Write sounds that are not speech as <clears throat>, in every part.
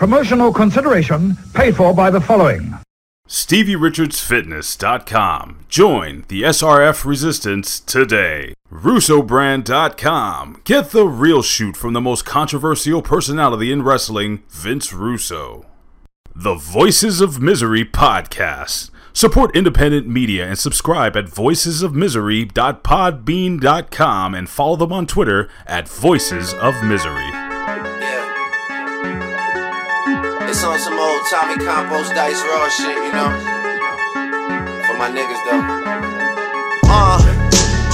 Promotional consideration paid for by the following. StevieRichardsFitness.com. Join the SRF resistance today. RussoBrand.com. Get the real shoot from the most controversial personality in wrestling, Vince Russo. The Voices of Misery Podcast. Support independent media and subscribe at voicesofmisery.podbean.com and follow them on Twitter at Voices of Misery. It's on some old Tommy Compost Dice Raw shit, you know? For my niggas though. Uh.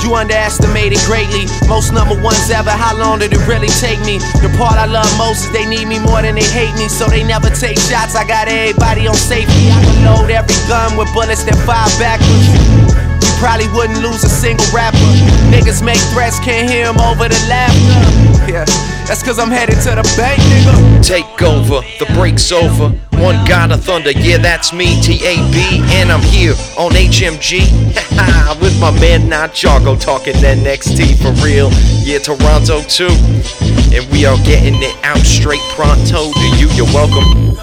You underestimated greatly. Most number ones ever. How long did it really take me? The part I love most is they need me more than they hate me, so they never take shots. I got everybody on safety. I can load every gun with bullets that fire backwards. You probably wouldn't lose a single rapper. Niggas make threats, can't hear them over the laughter. <laughs> Yeah, that's cause I'm headed to the bank, nigga. Take over, the break's over. One God of Thunder, yeah, that's me, TAB, and I'm here on HMG. <laughs> With my man Nachago talking NXT for real. Yeah, Toronto too. And we are getting it out straight pronto to you. You're welcome.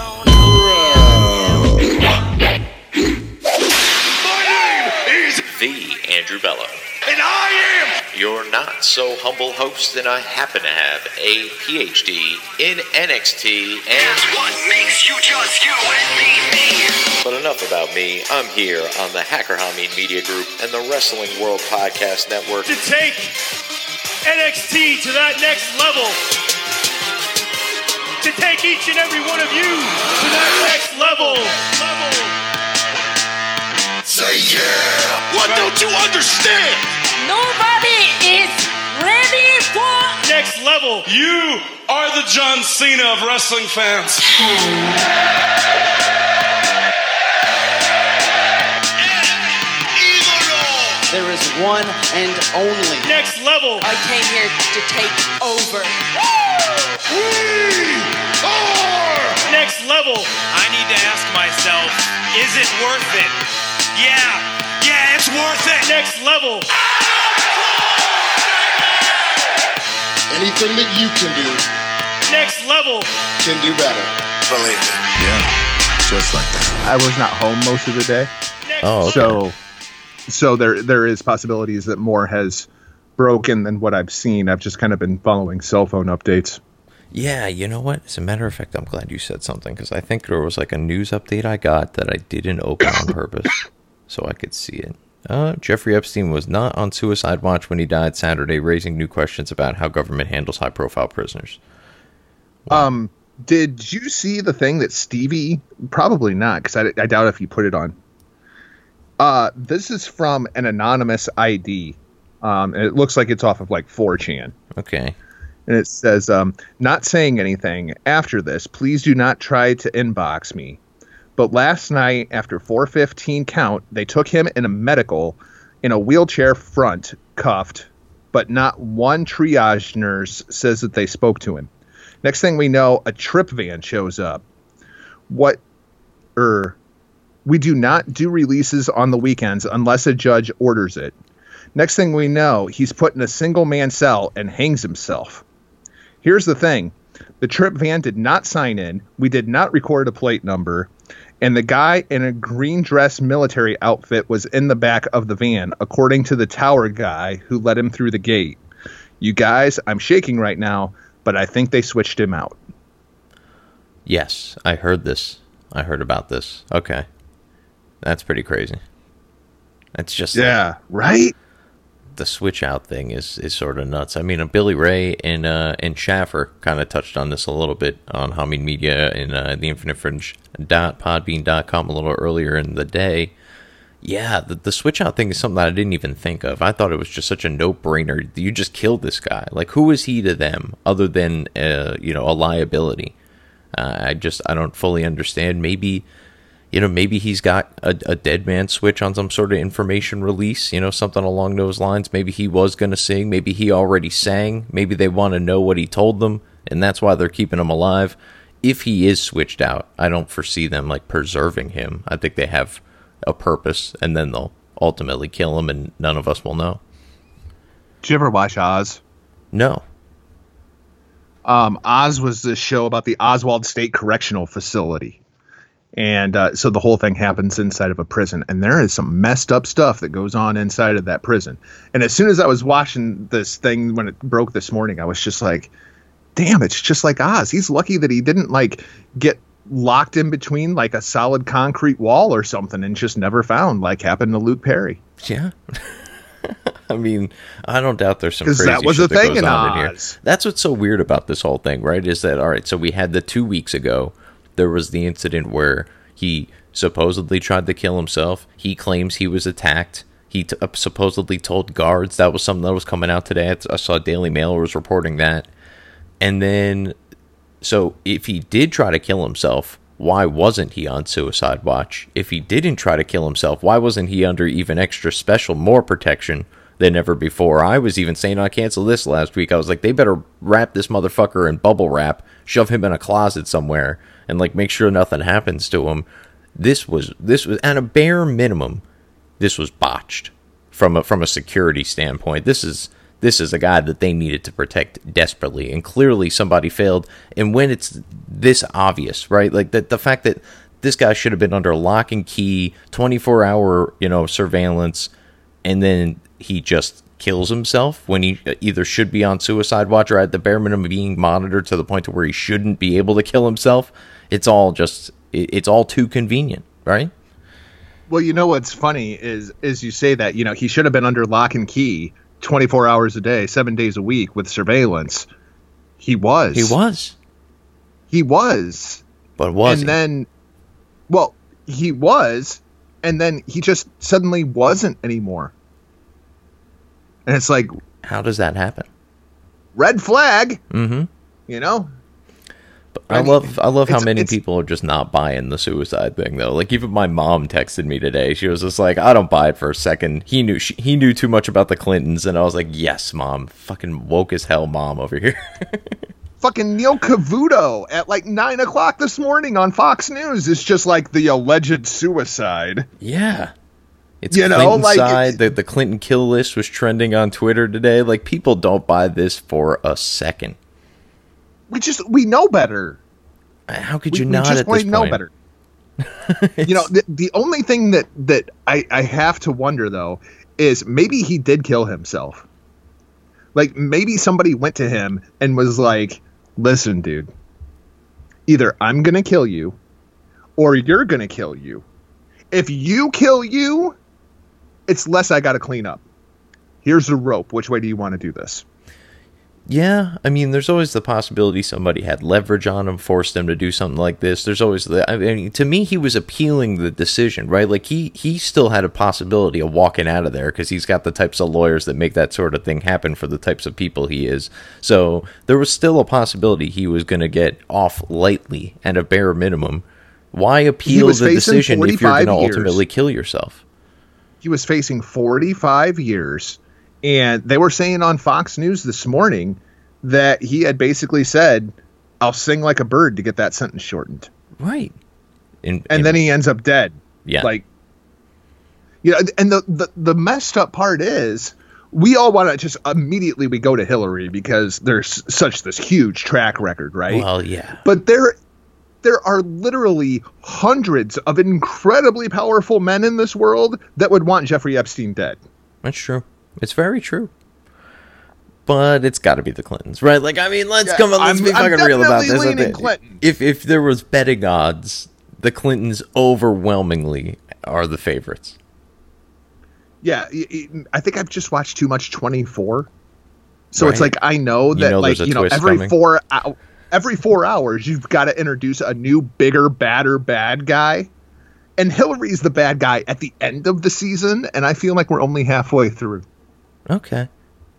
The Andrew Bello. And I am your not so humble host, and I happen to have a PhD in NXT and. That's what makes you just you and me, me. But enough about me. I'm here on the Hacker Hameen Media Group and the Wrestling World Podcast Network to take NXT to that next level. To take each and every one of you to that next level. level. Say yeah. What don't you understand? Nobody is ready for next level. You are the John Cena of wrestling fans. There is one and only next level. I came here to take over. We are next level. I need to ask myself, is it worth it? Yeah, yeah, it's worth it. Next level. Anything that you can do, next level, can do better. Believe me. Yeah, just like that. I was not home most of the day. Next Oh, okay. So, so there there is possibilities that more has broken than what I've seen. I've just kind of been following cell phone updates. Yeah, you know what? As a matter of fact, I'm glad you said something because I think there was like a news update I got that I didn't open on <coughs> purpose so I could see it. Uh, Jeffrey Epstein was not on suicide watch when he died Saturday, raising new questions about how government handles high profile prisoners. Um, did you see the thing that Stevie? Probably not, because I, I doubt if you put it on. Uh, this is from an anonymous ID. Um, and it looks like it's off of like 4chan. Okay. and it says, um, "Not saying anything after this. Please do not try to inbox me." But last night, after 4:15 count, they took him in a medical, in a wheelchair front, cuffed, but not one triage nurse says that they spoke to him. Next thing we know, a trip van shows up. What, er, we do not do releases on the weekends unless a judge orders it. Next thing we know, he's put in a single man cell and hangs himself. Here's the thing the trip van did not sign in, we did not record a plate number, and the guy in a green dress military outfit was in the back of the van, according to the tower guy who let him through the gate. You guys, I'm shaking right now, but I think they switched him out. Yes, I heard this. I heard about this. Okay. That's pretty crazy. It's just like, Yeah, right? The switch out thing is is sort of nuts. I mean, uh, Billy Ray and uh, and Schaffer kind of touched on this a little bit on Hamid Media and uh, the Infinite Fringe dot podbean.com a little earlier in the day. Yeah, the, the switch out thing is something that I didn't even think of. I thought it was just such a no brainer. You just killed this guy. Like, who is he to them other than uh, you know a liability? Uh, I just I don't fully understand. Maybe you know, maybe he's got a, a dead man switch on some sort of information release, you know, something along those lines. Maybe he was going to sing. Maybe he already sang. Maybe they want to know what he told them, and that's why they're keeping him alive. If he is switched out, I don't foresee them like preserving him. I think they have a purpose, and then they'll ultimately kill him, and none of us will know. Did you ever watch Oz? No. Um, Oz was this show about the Oswald State Correctional Facility. And uh, so the whole thing happens inside of a prison, and there is some messed up stuff that goes on inside of that prison. And as soon as I was watching this thing when it broke this morning, I was just like, "Damn, it's just like Oz. He's lucky that he didn't like get locked in between like a solid concrete wall or something and just never found, like happened to Luke Perry." Yeah. <laughs> I mean, I don't doubt there's some crazy that was shit a that thing goes in on in here. That's what's so weird about this whole thing, right? Is that all right? So we had the two weeks ago. There was the incident where he supposedly tried to kill himself. He claims he was attacked. He t- uh, supposedly told guards that was something that was coming out today. I saw Daily Mail was reporting that. And then, so if he did try to kill himself, why wasn't he on suicide watch? If he didn't try to kill himself, why wasn't he under even extra special, more protection than ever before? I was even saying I cancel this last week. I was like, they better wrap this motherfucker in bubble wrap, shove him in a closet somewhere, and like make sure nothing happens to him. This was this was at a bare minimum, this was botched from a from a security standpoint. This is this is a guy that they needed to protect desperately, and clearly somebody failed. And when it's this obvious, right? Like that the fact that this guy should have been under lock and key, twenty four hour, you know, surveillance, and then he just kills himself when he uh, either should be on suicide watch or at the bare minimum being monitored to the point to where he shouldn't be able to kill himself. It's all just it's all too convenient, right? Well, you know what's funny is is you say that you know he should have been under lock and key 24 hours a day, 7 days a week with surveillance. He was. He was, He was. but was and he? then well, he was and then he just suddenly wasn't anymore. And it's like How does that happen? red flag, Mm-hmm. you know? I, I mean, love I love how many people are just not buying the suicide thing though. Like even my mom texted me today. She was just like, "I don't buy it for a second. He knew she, he knew too much about the Clintons," and I was like, "Yes, mom. Fucking woke as hell, mom over here." <laughs> Fucking Neil Cavuto at like nine o'clock this morning on Fox News is just like the alleged suicide. yeah. It's You know, Clinton like, side. The, the Clinton kill list was trending on Twitter today. Like people don't buy this for a second. We just we know better. How could you we not just at this plain know better. <laughs> you know, the, the only thing that that I, I have to wonder though is maybe he did kill himself. Like maybe somebody went to him and was like, "Listen, dude, either I'm gonna kill you, or you're gonna kill you. If you kill you, it's less I got to clean up. Here's the rope. Which way do you want to do this?" Yeah, I mean, there's always the possibility somebody had leverage on him, forced him to do something like this. There's always the. I mean, to me, he was appealing the decision, right? Like he he still had a possibility of walking out of there because he's got the types of lawyers that make that sort of thing happen for the types of people he is. So there was still a possibility he was going to get off lightly at a bare minimum. Why appeal the decision if you're going to ultimately kill yourself? he was facing 45 years and they were saying on fox news this morning that he had basically said i'll sing like a bird to get that sentence shortened Right. In, and in- then he ends up dead Yeah. like you know and the the, the messed up part is we all want to just immediately we go to hillary because there's such this huge track record right well, yeah. but there there are literally hundreds of incredibly powerful men in this world that would want jeffrey epstein dead That's true. It's very true. But it's got to be the Clintons, right? Like, I mean, let's Yeah, come on, let's I'm- be fucking real about this. Clinton. If if there was betting odds, the Clintons overwhelmingly are the favorites. Yeah, I think I've just watched too much 24. So it's like I know You that know like you know every coming. 4 hou- every 4 hours you've got to introduce a new bigger badder bad guy. And Hillary's the bad guy at the end of the season and I feel like we're only halfway through. Okay.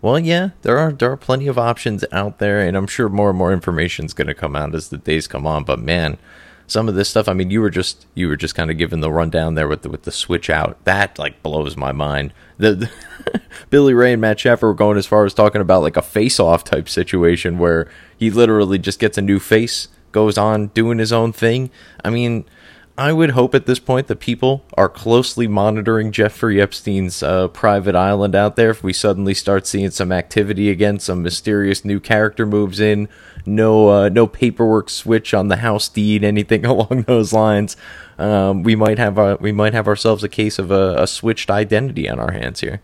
Well, yeah, there are there are plenty of options out there, and I'm sure more and more information is going to come out as the days come on. But man, some of this stuff. I mean, you were just you were just kind of giving the rundown there with the with the switch out. That like blows my mind. The, the <laughs> Billy Ray and Matt Sheffer were going as far as talking about like a face off type situation where he literally just gets a new face, goes on doing his own thing. I mean, I would hope at this point that people are closely monitoring Jeffrey Epstein's uh, private island out there. If we suddenly start seeing some activity again, some mysterious new character moves in, no uh, no paperwork switch on the house deed, anything <laughs> along those lines, um, we might have a, we might have ourselves a case of a, a switched identity on our hands here.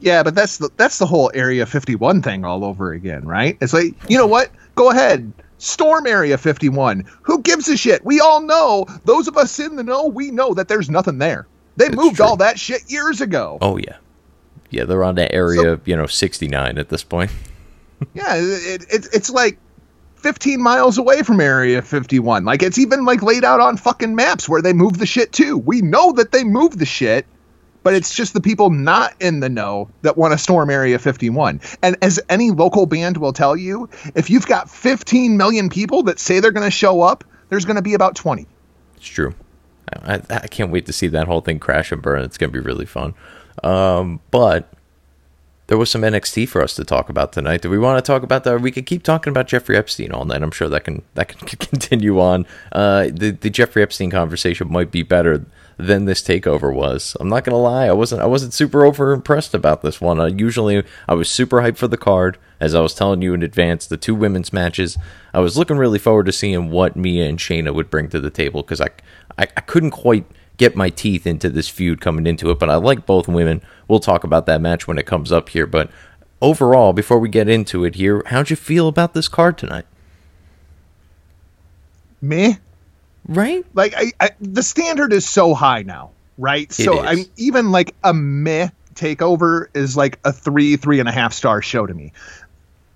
Yeah, but that's the that's the whole Area 51 thing all over again, right? It's like, you know what? Go ahead. Storm Area 51. Who gives a shit? We all know, those of us in the know, we know that there's nothing there. They It's moved true. all that shit years ago. Oh yeah, yeah, they're on that area, you know, sixty nine at this point. <laughs> Yeah, it, it, it's like 15 miles away from Area 51. Like it's even like laid out on fucking maps where they move the shit to. We know that they move the shit, but it's just the people not in the know that want to storm Area 51. And as any local band will tell you, if you've got 15 million people that say they're going to show up, there's going to be about 20. It's true. I, I, can't wait to see that whole thing crash and burn. It's going to be really fun. Um, but there was some NXT for us to talk about tonight. Do we want to talk about that? We could keep talking about Jeffrey Epstein all night. I'm sure that can that can <laughs> continue on. Uh, the the Jeffrey Epstein conversation might be better than this takeover was. I'm not gonna lie. I wasn't I wasn't super over impressed about this one. Uh, usually I was super hyped for the card. As I was telling you in advance, the two women's matches. I was looking really forward to seeing what Mia and Shayna would bring to the table because I, I I couldn't quite get my teeth into this feud coming into it, but I like both women. We'll talk about that match when it comes up here. But overall, before we get into it here, how'd you feel about this card tonight? Meh. Right? Like I, I the standard is so high now, right? so is. I'm even like a meh takeover is like a three, three and a half star show to me.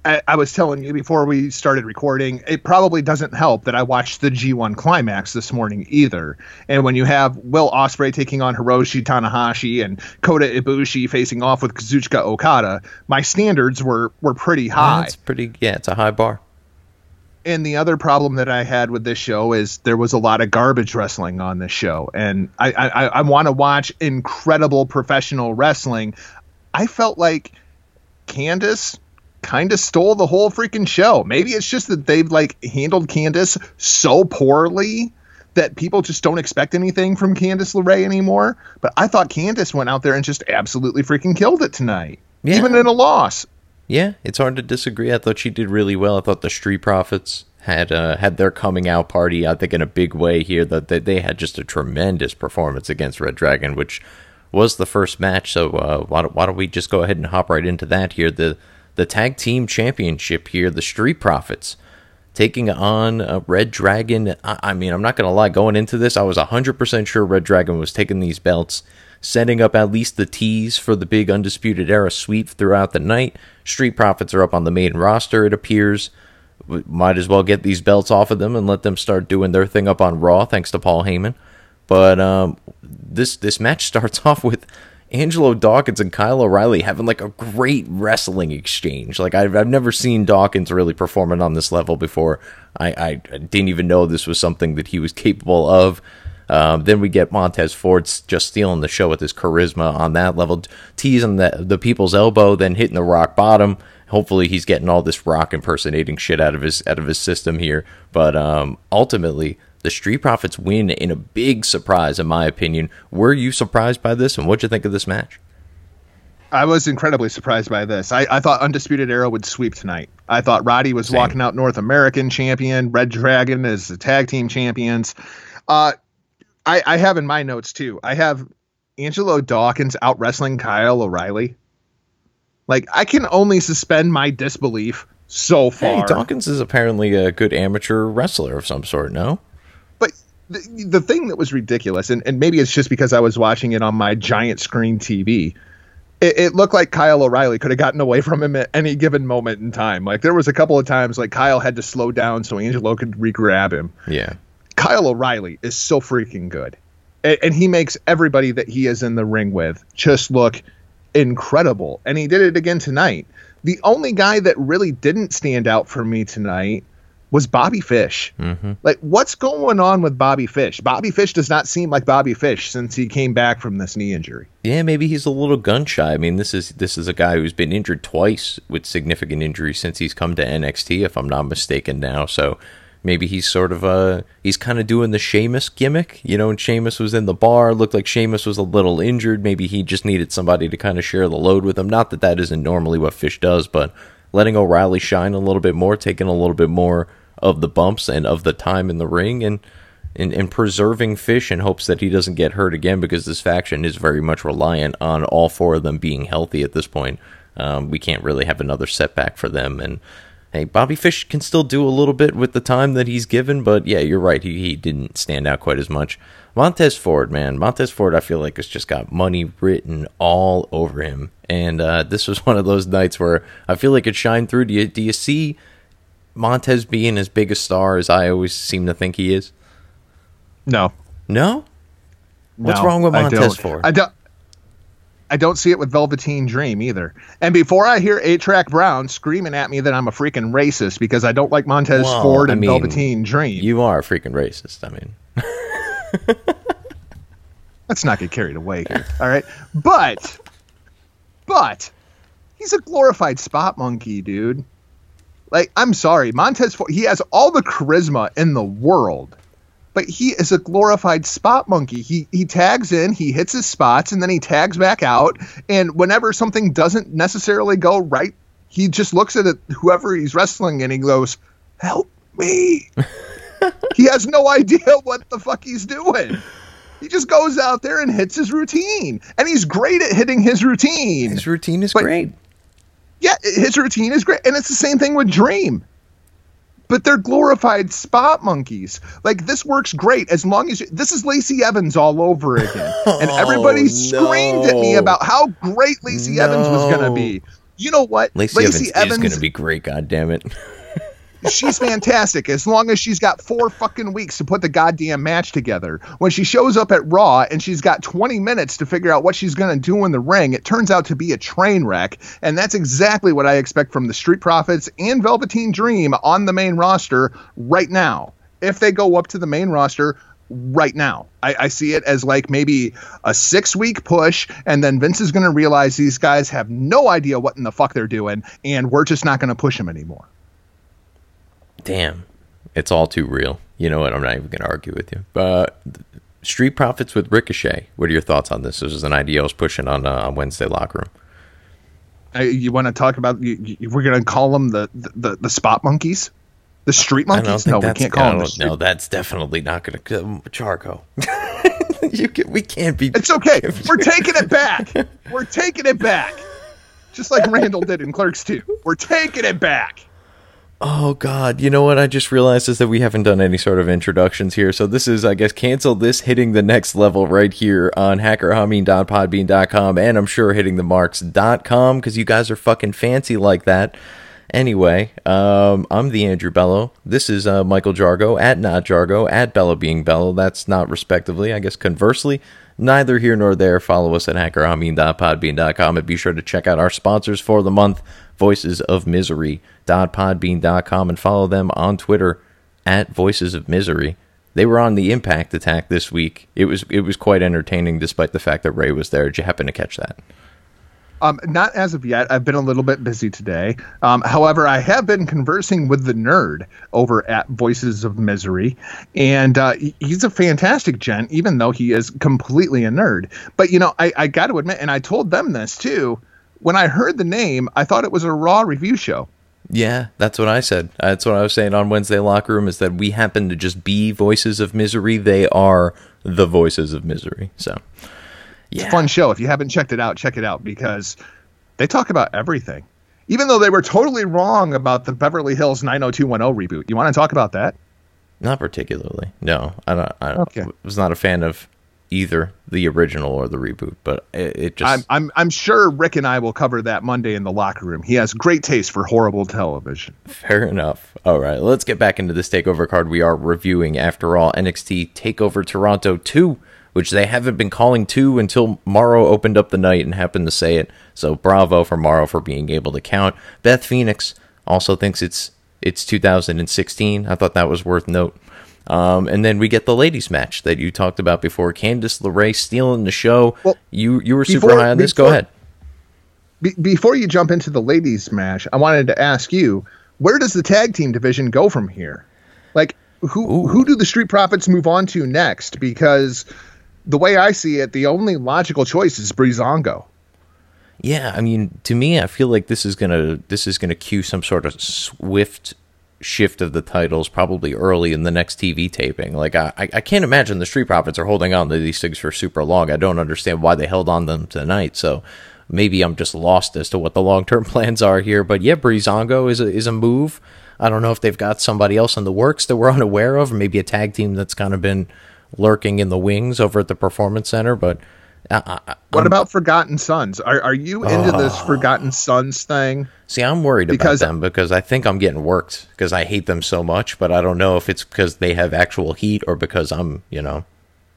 I, I was telling you before we started recording, it probably doesn't help that I watched the G1 climax this morning either. And when you have Will Ospreay taking on Hiroshi Tanahashi and Kota Ibushi facing off with Kazuchika Okada, my standards were were pretty high. It's pretty. Yeah, it's a high bar. And the other problem that I had with this show is there was a lot of garbage wrestling on this show, and I I, I want to watch incredible professional wrestling. I felt like Candice kind of stole the whole freaking show. Maybe it's just that they've like handled Candice so poorly that people just don't expect anything from Candice LeRae anymore. But I thought Candice went out there and just absolutely freaking killed it tonight, Yeah. even in a loss. Yeah, it's hard to disagree. I thought she did really well. I thought the Street Profits had uh, had their coming out party. I think in a big way here that that they had just a tremendous performance against Red Dragon, which was the first match. So uh, why don't why don't we just go ahead and hop right into that here? The the tag team championship here, the Street Profits taking on uh, Red Dragon. I, I mean, I'm not gonna lie. Going into this, I was 100% sure Red Dragon was taking these belts, setting up at least the tease for the big Undisputed Era sweep throughout the night. Street Profits are up on the main roster, it appears. We might as well get these belts off of them and let them start doing their thing up on Raw, thanks to Paul Heyman. But um, this this match <laughs> starts off with Angelo Dawkins and Kyle O'Reilly having like a great wrestling exchange. Like I've I've never seen Dawkins really performing on this level before. I, I, didn't even know this was something that he was capable of. Um, then we get Montez Ford just stealing the show with his charisma on that level, teasing the the people's elbow, then hitting the rock bottom. Hopefully, he's getting all this rock impersonating shit out of his out of his system here. But um, ultimately, the Street Profits win in a big surprise, in my opinion. Were you surprised by this, and what'd you think of this match? I was incredibly surprised by this. I, I thought Undisputed Era would sweep tonight. I thought Roddy was Same. walking out North American champion, Red Dragon is the tag team champions. Uh, I, I have in my notes too. I have Angelo Dawkins out wrestling Kyle O'Reilly. Like I can only suspend my disbelief so far. Hey, Dawkins is apparently a good amateur wrestler of some sort. No, the, the thing that was ridiculous, and, and maybe it's just because I was watching it on my giant screen TV, it, it looked like Kyle O'Reilly could have gotten away from him at any given moment in time. Like there was a couple of times like Kyle had to slow down so Angelo could re-grab him. yeah, Kyle O'Reilly is so freaking good. And, and he makes everybody that he is in the ring with just look incredible. And he did it again tonight. The only guy that really didn't stand out for me tonight was Bobby Fish. Mm-hmm. Like, what's going on with Bobby Fish? Bobby Fish does not seem like Bobby Fish since he came back from this knee injury. yeah. Maybe he's a little gun shy. I mean, this is this is a guy who's been injured twice with significant injuries since he's come to NXT, if I'm not mistaken now. So maybe he's sort of uh he's kind of doing the Sheamus gimmick, you know. When Sheamus was in the bar, looked like Sheamus was a little injured. Maybe he just needed somebody to kind of share the load with him. Not that that isn't normally what Fish does, but letting O'Reilly shine a little bit more, taking a little bit more of the bumps and of the time in the ring, and and, and preserving Fish in hopes that he doesn't get hurt again because this faction is very much reliant on all four of them being healthy at this point. Um, we can't really have another setback for them. And hey, Bobby Fish can still do a little bit with the time that he's given, but yeah, you're right. He, he didn't stand out quite as much. Montez Ford, man, Montez Ford, I feel like has just got money written all over him, and uh, <laughs> this was one of those nights where I feel like it shined through. Do you do you see Montez being as big a star as I always seem to think he is? No. No. What's No, wrong with I Montez don't. Ford? I don't. I don't see it with Velveteen Dream either. And before I hear A Track Brown screaming at me that I'm a freaking racist because I don't like Montez Well, Ford I and mean, Velveteen Dream, You are a freaking racist. I mean, <laughs> let's not get carried away here. All right. But, but, he's a glorified spot monkey, dude. Like, I'm sorry. Montez Ford, he has all the charisma in the world. But he is a glorified spot monkey. He he tags in, he hits his spots, and then he tags back out. And whenever something doesn't necessarily go right, he just looks at it, whoever he's wrestling and he goes, "Help me!" <laughs> he has no idea what the fuck he's doing. He just goes out there and hits his routine, and he's great at hitting his routine. his routine is But- great. Yeah, his routine is great, and it's the same thing with Dream. But they're glorified spot monkeys. Like this works great as long as you, this is Lacey Evans all over again, <laughs> and everybody Oh, screamed at me about how great Lacey Evans was going to be. You know what? Lacey, Evans, is going to be great. God damn it! <laughs> she's fantastic as long as she's got four fucking weeks to put the goddamn match together. When she shows up at Raw and she's got 20 minutes to figure out what she's going to do in the ring, it turns out to be a train wreck. And that's exactly what I expect from the Street Profits and Velveteen Dream on the main roster right now. If they go up to the main roster, right now. I, I see it as like maybe a six week push, and then Vince is going to realize these guys have no idea what in the fuck they're doing, and we're just not going to push them anymore. Damn, it's all too real. You know what? I'm not even going to argue with you. But Street Profits with Ricochet. What are your thoughts on this? This is an idea I was pushing on uh, Wednesday locker room. Uh, you want to talk about? You, you, we're going to call them the, the the spot monkeys, the street monkeys. No, we that's can't call them. The street. No, that's definitely not going to um, Charco. <laughs> you can, we can't be. It's okay. <laughs> We're taking it back. We're taking it back. Just like Randal did in Clerks 2. We're taking it back. Oh God! You know what? I just realized is that we haven't done any sort of introductions here. So this is, I guess, cancel this hitting the next level right here on hackerhumming.podbean.com, and I'm sure hitting the marks.com because you guys are fucking fancy like that. Anyway, um, I'm the Andrew Bello. This is uh, Michael Jargo at not Jargo at Bello being Bello. That's not respectively. I guess conversely, neither here nor there. Follow us at hackerhumming.podbean.com and be sure to check out our sponsors for the month, Voices of Misery.podbean.com, and follow them on Twitter at Voices of Misery. They were on the Impact attack this week. It was it was quite entertaining, despite the fact that Ray was there. Did you happen to catch that? Um, not as of yet. I've been a little bit busy today. Um, however, I have been conversing with the nerd over at Voices of Misery, and uh, he's a fantastic gent, even though he is completely a nerd. But you know, I, I got to admit, and I told them this too. When I heard the name, I thought it was a Raw review show. Yeah, that's what I said. That's what I was saying on Wednesday Locker Room is that we happen to just be voices of misery. They are the voices of misery. So, yeah. a fun show. If you haven't checked it out, check it out because they talk about everything. Even though they were totally wrong about the Beverly Hills 90210 reboot. You want to talk about that? Not particularly. No, I don't. I Okay. was not a fan of either the original or the reboot, but it, it just. I'm, I'm I'm sure Rick and I will cover that Monday in the locker room. He has great taste for horrible television. Fair enough. All right, let's get back into this takeover card we are reviewing. After all, NXT Takeover Toronto 2, which they haven't been calling 2 until Mauro opened up the night and happened to say it. So bravo for Mauro for being able to count. Beth Phoenix also thinks it's it's 2016. I thought that was worth note. Um, and then we get the ladies match that you talked about before. Candice LeRae stealing the show. Well, you you were super before- high on this. Go ahead. Be- before you jump into the ladies match, I wanted to ask you, where does the tag team division go from here? Like who Ooh. who do the Street Profits move on to next? Because the way I see it, the only logical choice is Breezango. Yeah, I mean, to me, I feel like this is gonna this is gonna cue some sort of swift shift of the titles, probably early in the next TV taping. Like, I I can't imagine the Street Profits are holding on to these things for super long. I don't understand why they held on them tonight. So maybe I'm just lost as to what the long term <laughs> plans are here. But yeah, Breezango is a, is a move. I don't know if they've got somebody else in the works that we're <laughs> unaware of, or maybe a tag team that's kind of been lurking in the wings over at the Performance Center. But uh, uh what about Forgotten Sons? Are are you into this oh. Forgotten Sons thing? See, I'm worried because, about them because I think I'm getting worked because I hate them so much. But I don't know if it's because they have actual heat or because I'm, you know,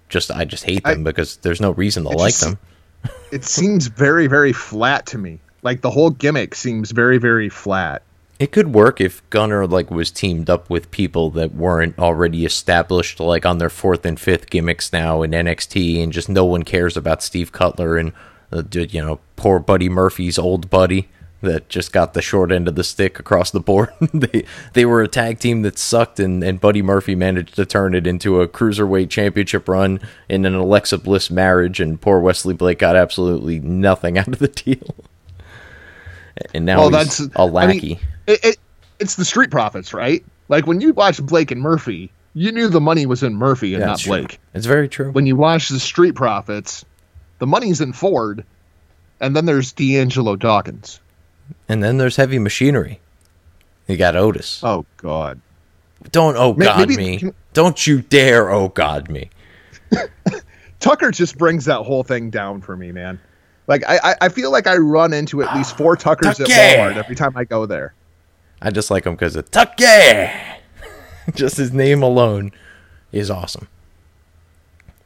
just I just hate them I, because there's no reason to like just, them. it seems very very flat to me. Like the whole gimmick seems very very flat. It could work if Gunner like was teamed up with people that weren't already established, like on their fourth and fifth gimmicks now in NXT, and just no one cares about Steve Cutler and uh, you know poor Buddy Murphy's old buddy that just got the short end of the stick across the board. <laughs> they they were a tag team that sucked, and, and Buddy Murphy managed to turn it into a cruiserweight championship run in an Alexa Bliss marriage, and poor Wesley Blake got absolutely nothing <laughs> out of the deal. and now well, he's that's, a lackey. I mean, it, it, it's the Street Profits, right? Like when you watch Blake and Murphy, you knew the money was in Murphy and not Blake. True. It's very true. When you watch the Street Profits, the money's in Ford, and then there's D'Angelo Dawkins. And then there's Heavy Machinery. You got Otis. Oh God! Don't oh God maybe, me! Can, Don't you dare oh God me! <laughs> Tucker just brings that whole thing down for me, man. Like I, I feel like I run into at least four Tuckers Tucker. at Walmart every time I go there. I just like him because of Tucker. <laughs> just his name alone is awesome.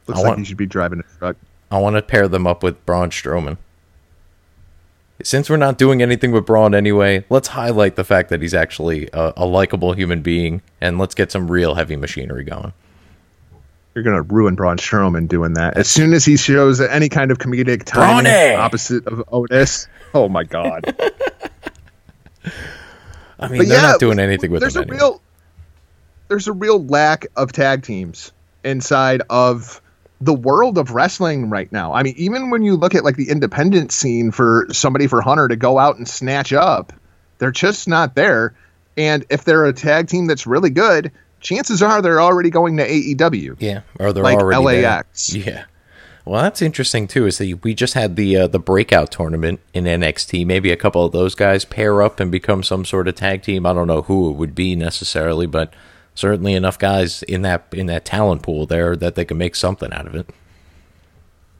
Looks I like want, he should be driving a truck. I want to pair them up with Braun Strowman. Since we're not doing anything with Braun anyway, let's highlight the fact that he's actually a, a likable human being, and let's get some real heavy machinery going. You're gonna ruin Braun Strowman doing that. As soon as he shows any kind of comedic timing opposite of Otis, oh my god. <laughs> I mean, but they're yeah, not doing anything with there's them. a anyway. real there's a real lack of tag teams inside of the world of wrestling right now. I mean, even when you look at like the independent scene for somebody for Hunter to go out and snatch up, they're just not there. And if they're a tag team that's really good, chances are they're already going to AEW. Yeah, or they're like already LAX. There. <laughs> Yeah. Well, that's interesting too. Is that we just had the uh, the breakout tournament in NXT? Maybe a couple of those guys pair up and become some sort of tag team. I don't know who it would be necessarily, but certainly enough guys in that in that talent pool there that they can make something out of it.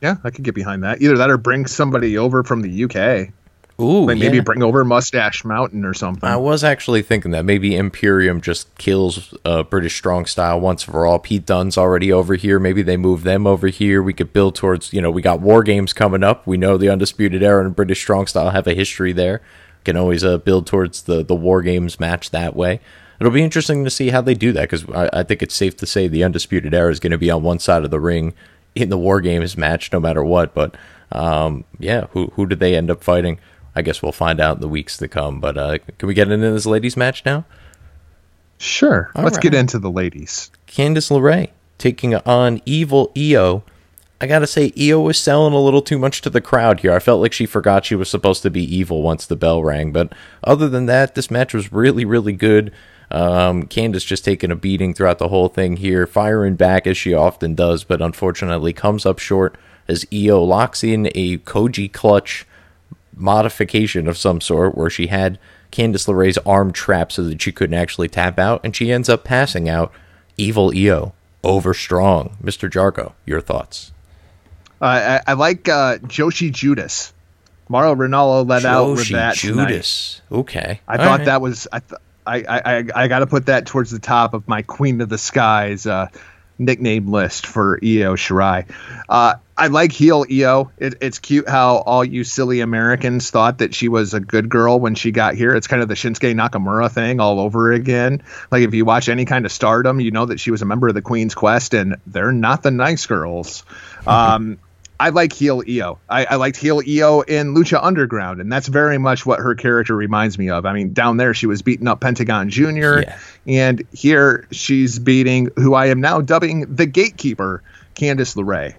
Yeah, I could get behind that. Either that or bring somebody over from the UK. Ooh, like maybe yeah. bring over Mustache Mountain or something. I was actually thinking that maybe Imperium just kills uh, British Strong Style once for all. Pete Dunne's already over here. Maybe they move them over here. We could build towards, you know, we got War Games coming up. We know the Undisputed Era and British Strong Style have a history there. Can always uh, build towards the the War Games match that way. It'll be interesting to see how they do that because I, I think it's safe to say the Undisputed Era is going to be on one side of the ring in the War Games match no matter what. But um, yeah, who who did they end up fighting? I guess we'll find out in the weeks to come. But uh, can we get into this ladies match now? Sure. All Let's right. get into the ladies. Candice LeRae taking on Evil Io. I gotta say, Io was selling a little too much to the crowd here. I felt like she forgot she was supposed to be evil once the bell rang. But other than that, this match was really, really good. Um, Candice just taking a beating throughout the whole thing here, firing back as she often does, but unfortunately comes up short as Io locks in a Koji clutch modification of some sort where she had Candice LeRae's arm trapped so that she couldn't actually tap out, and she ends up passing out. Evil Io, over strong. Mr. Jargo, your thoughts? Uh, I, I, like uh, Joshi Judas. Mauro Ranallo let Joshi out with that Joshi Judas. Tonight. Okay, I All thought right. that was I, th- I I I got to put that towards the top of my Queen of the Skies uh, nickname list for Io Shirai. I like heel Io. It, it's cute how all you silly Americans thought that she was a good girl when she got here. It's kind of the Shinsuke Nakamura thing all over again. Like if you watch any kind of Stardom, you know that she was a member of the Queen's Quest, and they're not the nice girls. <laughs> Um, I like heel Io. I, I liked heel Io in Lucha Underground, and that's very much what her character reminds me of. I mean, down there she was beating up Pentagon Jr., Yeah. and here she's beating who I am now dubbing the gatekeeper, Candice LeRae.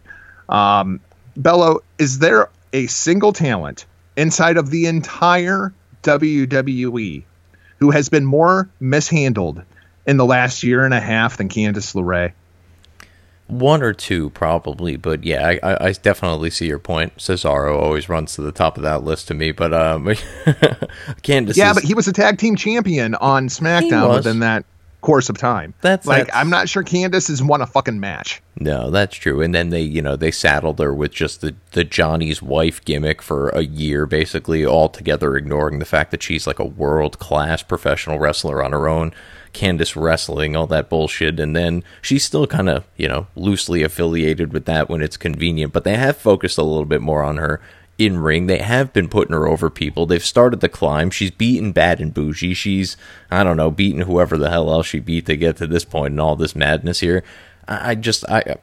Um, Bello, is there a single talent inside of the entire WWE who has been more mishandled in the last year and a half than Candice LeRae? One or two, probably, but yeah, I, I, definitely see your point. Cesaro always runs to the top of that list to me, but um, <laughs> Candice. Yeah, is- but he was a tag team champion on SmackDown within that course of time. That's- like that's- I'm not sure Candice has won a fucking match. No, that's true. And then they, you know, they saddled her with just the, the Johnny's wife gimmick for a year, basically, altogether ignoring the fact that she's like a world class professional wrestler on her own. Candice wrestling, all that bullshit. And then she's still kind of, you know, loosely affiliated with that when it's convenient. But they have focused a little bit more on her in ring. They have been putting her over people. They've started the climb. She's beaten Bad and Bougie. She's, I don't know, beaten whoever the hell else she beat to get to this point and all this madness here. I, I just, I,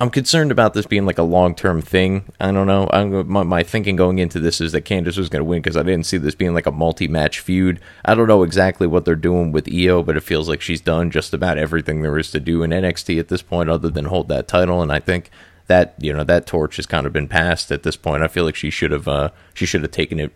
I'm concerned about this being like a long term thing. I don't know. I'm, my, my thinking going into this is that Candice was going to win because I didn't see this being like a multi match feud. I don't know exactly what they're doing with Io, but it feels like she's done just about everything there is to do in NXT at this point, other than hold that title. And I think that you know that torch has kind of been passed at this point. I feel like she should have uh, she should have taken it.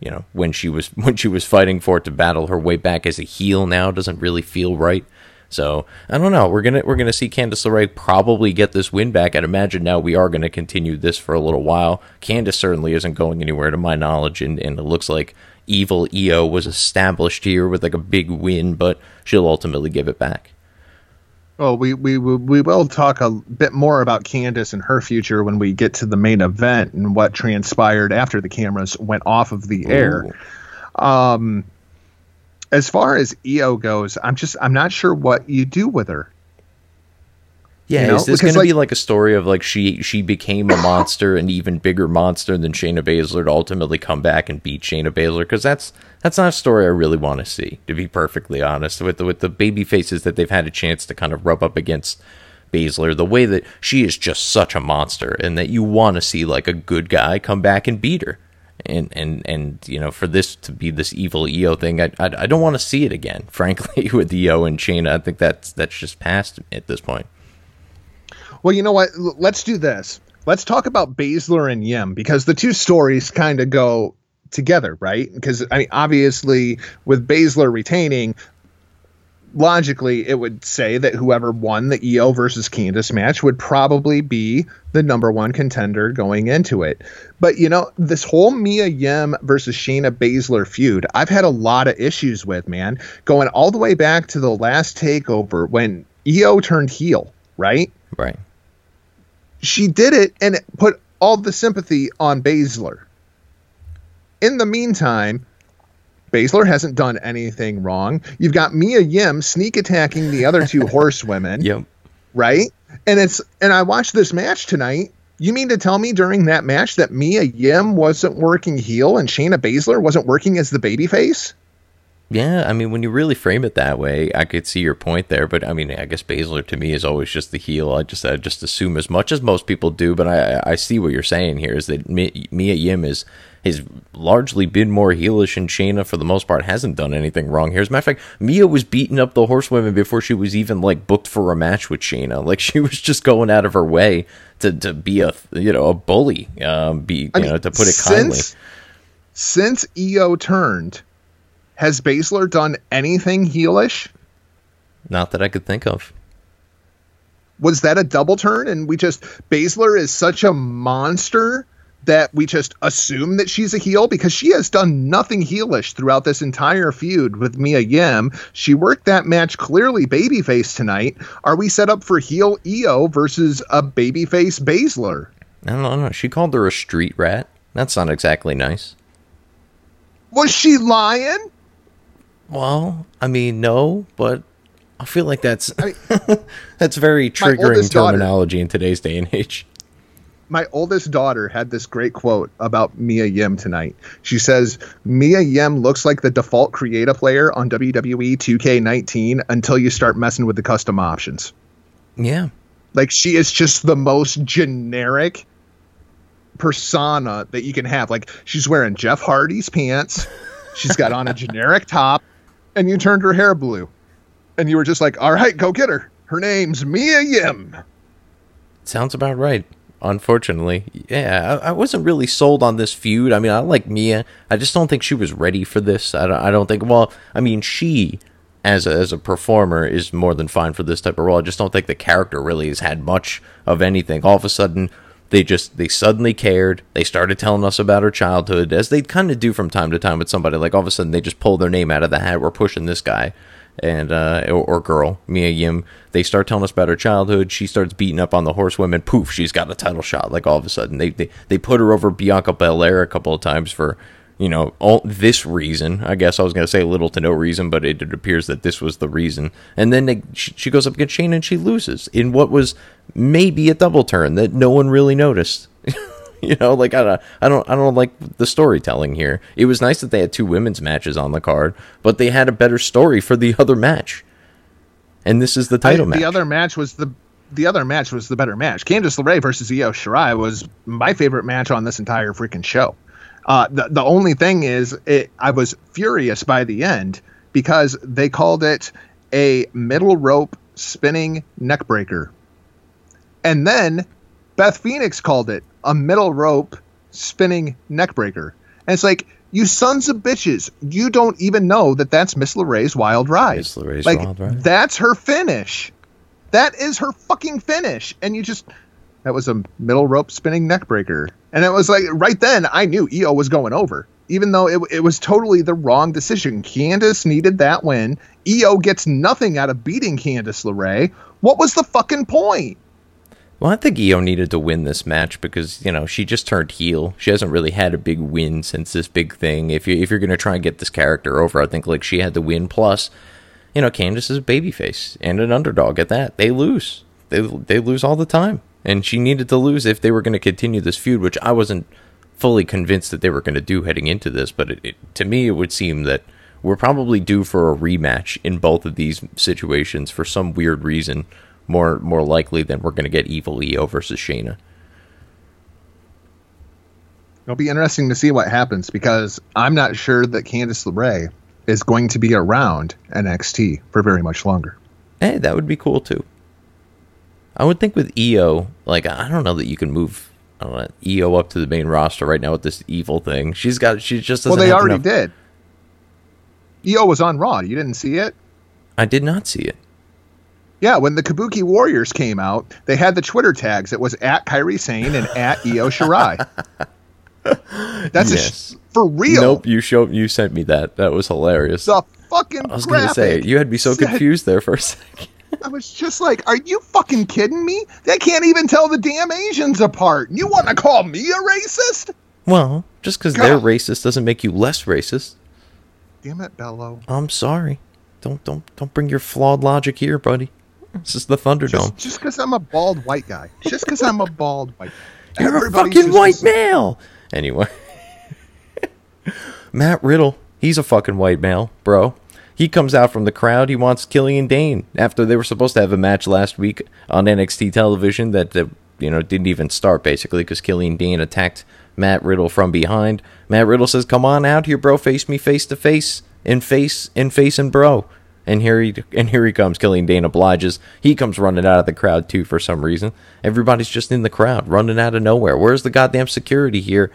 You know when she was <laughs> when she was fighting for it to battle her way back as a heel now doesn't really feel right. So I don't know. We're gonna we're gonna see Candice LeRae probably get this win back. I'd imagine now we are gonna continue this for a little while. Candice certainly isn't going anywhere to my knowledge, and, and it looks like Evil Io was established here with like a big win, but she'll ultimately give it back. Well, we, we we will talk a bit more about Candice and her future when we get to the main event and what transpired after the cameras went off of the air. Um, as far as Io goes, I'm just I'm not sure what you do with her. Yeah, You know, is this going to be like- like a story of like she she became a monster, an even bigger monster than Shayna Baszler to ultimately come back and beat Shayna Baszler? Because that's that's not a story I really want to see, to be perfectly honest. With the with the baby faces that they've had a chance to kind of rub up against Baszler, the way that she is just such a monster, and that you want to see like a good guy come back and beat her. And, and and you know for this to be this evil Io thing, I I, I don't want to see it again. <laughs> Frankly, with Io and Shayna, I think that's that's just past at this point. Well, you know what? L- Let's do this. Let's talk about Baszler and Yim because the two stories kind of go together, right? Because I mean, obviously, with Baszler retaining, logically, it would say that whoever won the Io versus Candice match would probably be the number one contender going into it. But you know, this whole Mia Yim versus Shayna Baszler feud, I've had a lot of issues with, man. Going all the way back to the last takeover when Io turned heel, right? Right. She did it and it put all the sympathy on Baszler. In the meantime, Baszler hasn't done anything wrong. You've got Mia Yim sneak attacking the other two <laughs> horsewomen, Yep. right? And it's and I watched this match tonight. You mean to tell me during that match that Mia Yim wasn't working heel and Shayna Baszler wasn't working as the babyface? Yeah, I mean, when you really frame it that way, I could see your point there. But I mean, I guess Baszler to me is always just the heel. I just I just assume as much as most people do. But I I see what you're saying here is that Mia Yim is has largely been more heelish, and Shayna for the most part hasn't done anything wrong here. As a matter of fact, Mia was beating up the horsewomen before she was even like booked for a match with Shayna. <laughs> Like she was just going out of her way to to be a you know a bully. Um, be you know to put it kindly. since, Since EO turned, has Baszler done anything heelish? Not that I could think of. was that a double turn and we just Baszler is such a monster that we just assume that she's a heel because she has done nothing heelish throughout this entire feud with Mia Yim. She worked that match clearly babyface tonight. Are we set up for heel Io versus a babyface Baszler? I don't know. She called her a street rat. That's not exactly nice. Was she lying? Well, I mean, no, but I feel like that's <laughs> that's very triggering oldest daughter- terminology in today's day and age. my oldest daughter had this great quote about Mia Yim tonight. She says, Mia Yim looks like the default creative player on WWE 2K19 until you start messing with the custom options. Yeah. Like she is just the most generic persona that you can have. Like she's wearing Jeff Hardy's pants, she's got on a generic top, and you turned her hair blue, and you were just like, "All right, go get her. Her name's Mia Yim." Sounds about right. Unfortunately, yeah, I, I, wasn't really sold on this feud. I mean, I like Mia. I just don't think she was ready for this. I don't, I don't think. Well, I mean, she as a, as a performer is more than fine for this type of role. I just don't think the character really has had much of anything. All of a sudden, they just they suddenly cared. They started telling us about her childhood, as they kind of do from time to time with somebody. Like all of a sudden, they just pull their name out of the hat. We're pushing this guy and uh, or, or, girl, Mia Yim. They start telling us about her childhood. She starts beating up on the horsewomen. Poof, she's got a title shot. Like all of a sudden, they they, they put her over Bianca Belair a couple of times for you know all this reason. I guess I was gonna say little to no reason, but it, it appears that this was the reason. And then they, she, she goes up against Shane and she loses in what was maybe a double turn that no one really noticed. <laughs> you know, like I don't, I don't, I don't like the storytelling here. It was nice that they had two women's matches on the card, but they had a better story for the other match. And this is the title I, match. The other match was the the other match was the better match. Candice LeRae versus Io Shirai was my favorite match on this entire freaking show. Uh, the the only thing is, it, I was furious by the end because they called it a middle rope spinning neckbreaker, and then Beth Phoenix called it a middle rope spinning neckbreaker. And it's like, you sons of bitches, you don't even know that that's Miss LeRae's Wild Ride. Miss LeRae's like, Wild Ride. That's her finish. That is her fucking finish. And you just, that was a middle rope spinning neckbreaker. And it was like, right then, I knew Io was going over, even though it, it was totally the wrong decision. Candice needed that win. Io gets nothing out of beating Candice LeRae. What was the fucking point? Well, I think Io needed to win this match because you know she just turned heel. She hasn't really had a big win since this big thing. If you if you're gonna try and get this character over, I think like she had to win. Plus, you know, Candice is a babyface and an underdog at that. They lose. They they lose all the time, and she needed to lose if they were going to continue this feud, which I wasn't fully convinced that they were going to do heading into this. But it, it, to me, it would seem that we're probably due for a rematch in both of these situations for some weird reason more more likely than we're going to get Evil Io versus Shayna. It'll be interesting to see what happens because I'm not sure that Candice LeRae is going to be around NXT for very much longer. Hey, that would be cool too. I would think with Io, like I don't know that you can move know, Io up to the main roster right now with this evil thing. She's got she just doesn't. well they already enough... did. Io was on Raw. You didn't see it? I did not see it. Yeah, when the Kabuki Warriors came out, they had the Twitter tags. It was at Kairi Sane and at Io Shirai. <laughs> That's yes. sh- for real. Nope, you showed you sent me that. That was hilarious. The fucking I was gonna say you had me so <laughs> confused there for a second. I was just like, "Are you fucking kidding me? They can't even tell the damn Asians apart. You want to call me a racist?" Well, just because they're racist doesn't make you less racist. Damn it, Bello. I'm sorry. Don't don't don't bring your flawed logic here, buddy. This is the Thunderdome. Just because I'm a bald white guy. Just because I'm a bald white guy. You're a fucking white male. Anyway. <laughs> Matt Riddle, he's a fucking white male, bro. He comes out from the crowd. He wants Killian Dain after they were supposed to have a match last week on NXT television that, that you know didn't even start basically because Killian Dain attacked Matt Riddle from behind. Matt Riddle says, "Come on out here, bro. Face me face to face, and face, and face, and bro." And here he and here he comes. Killian Dain obliges. He comes running out of the crowd too for some reason. Everybody's just in the crowd, running out of nowhere. Where's the goddamn security here?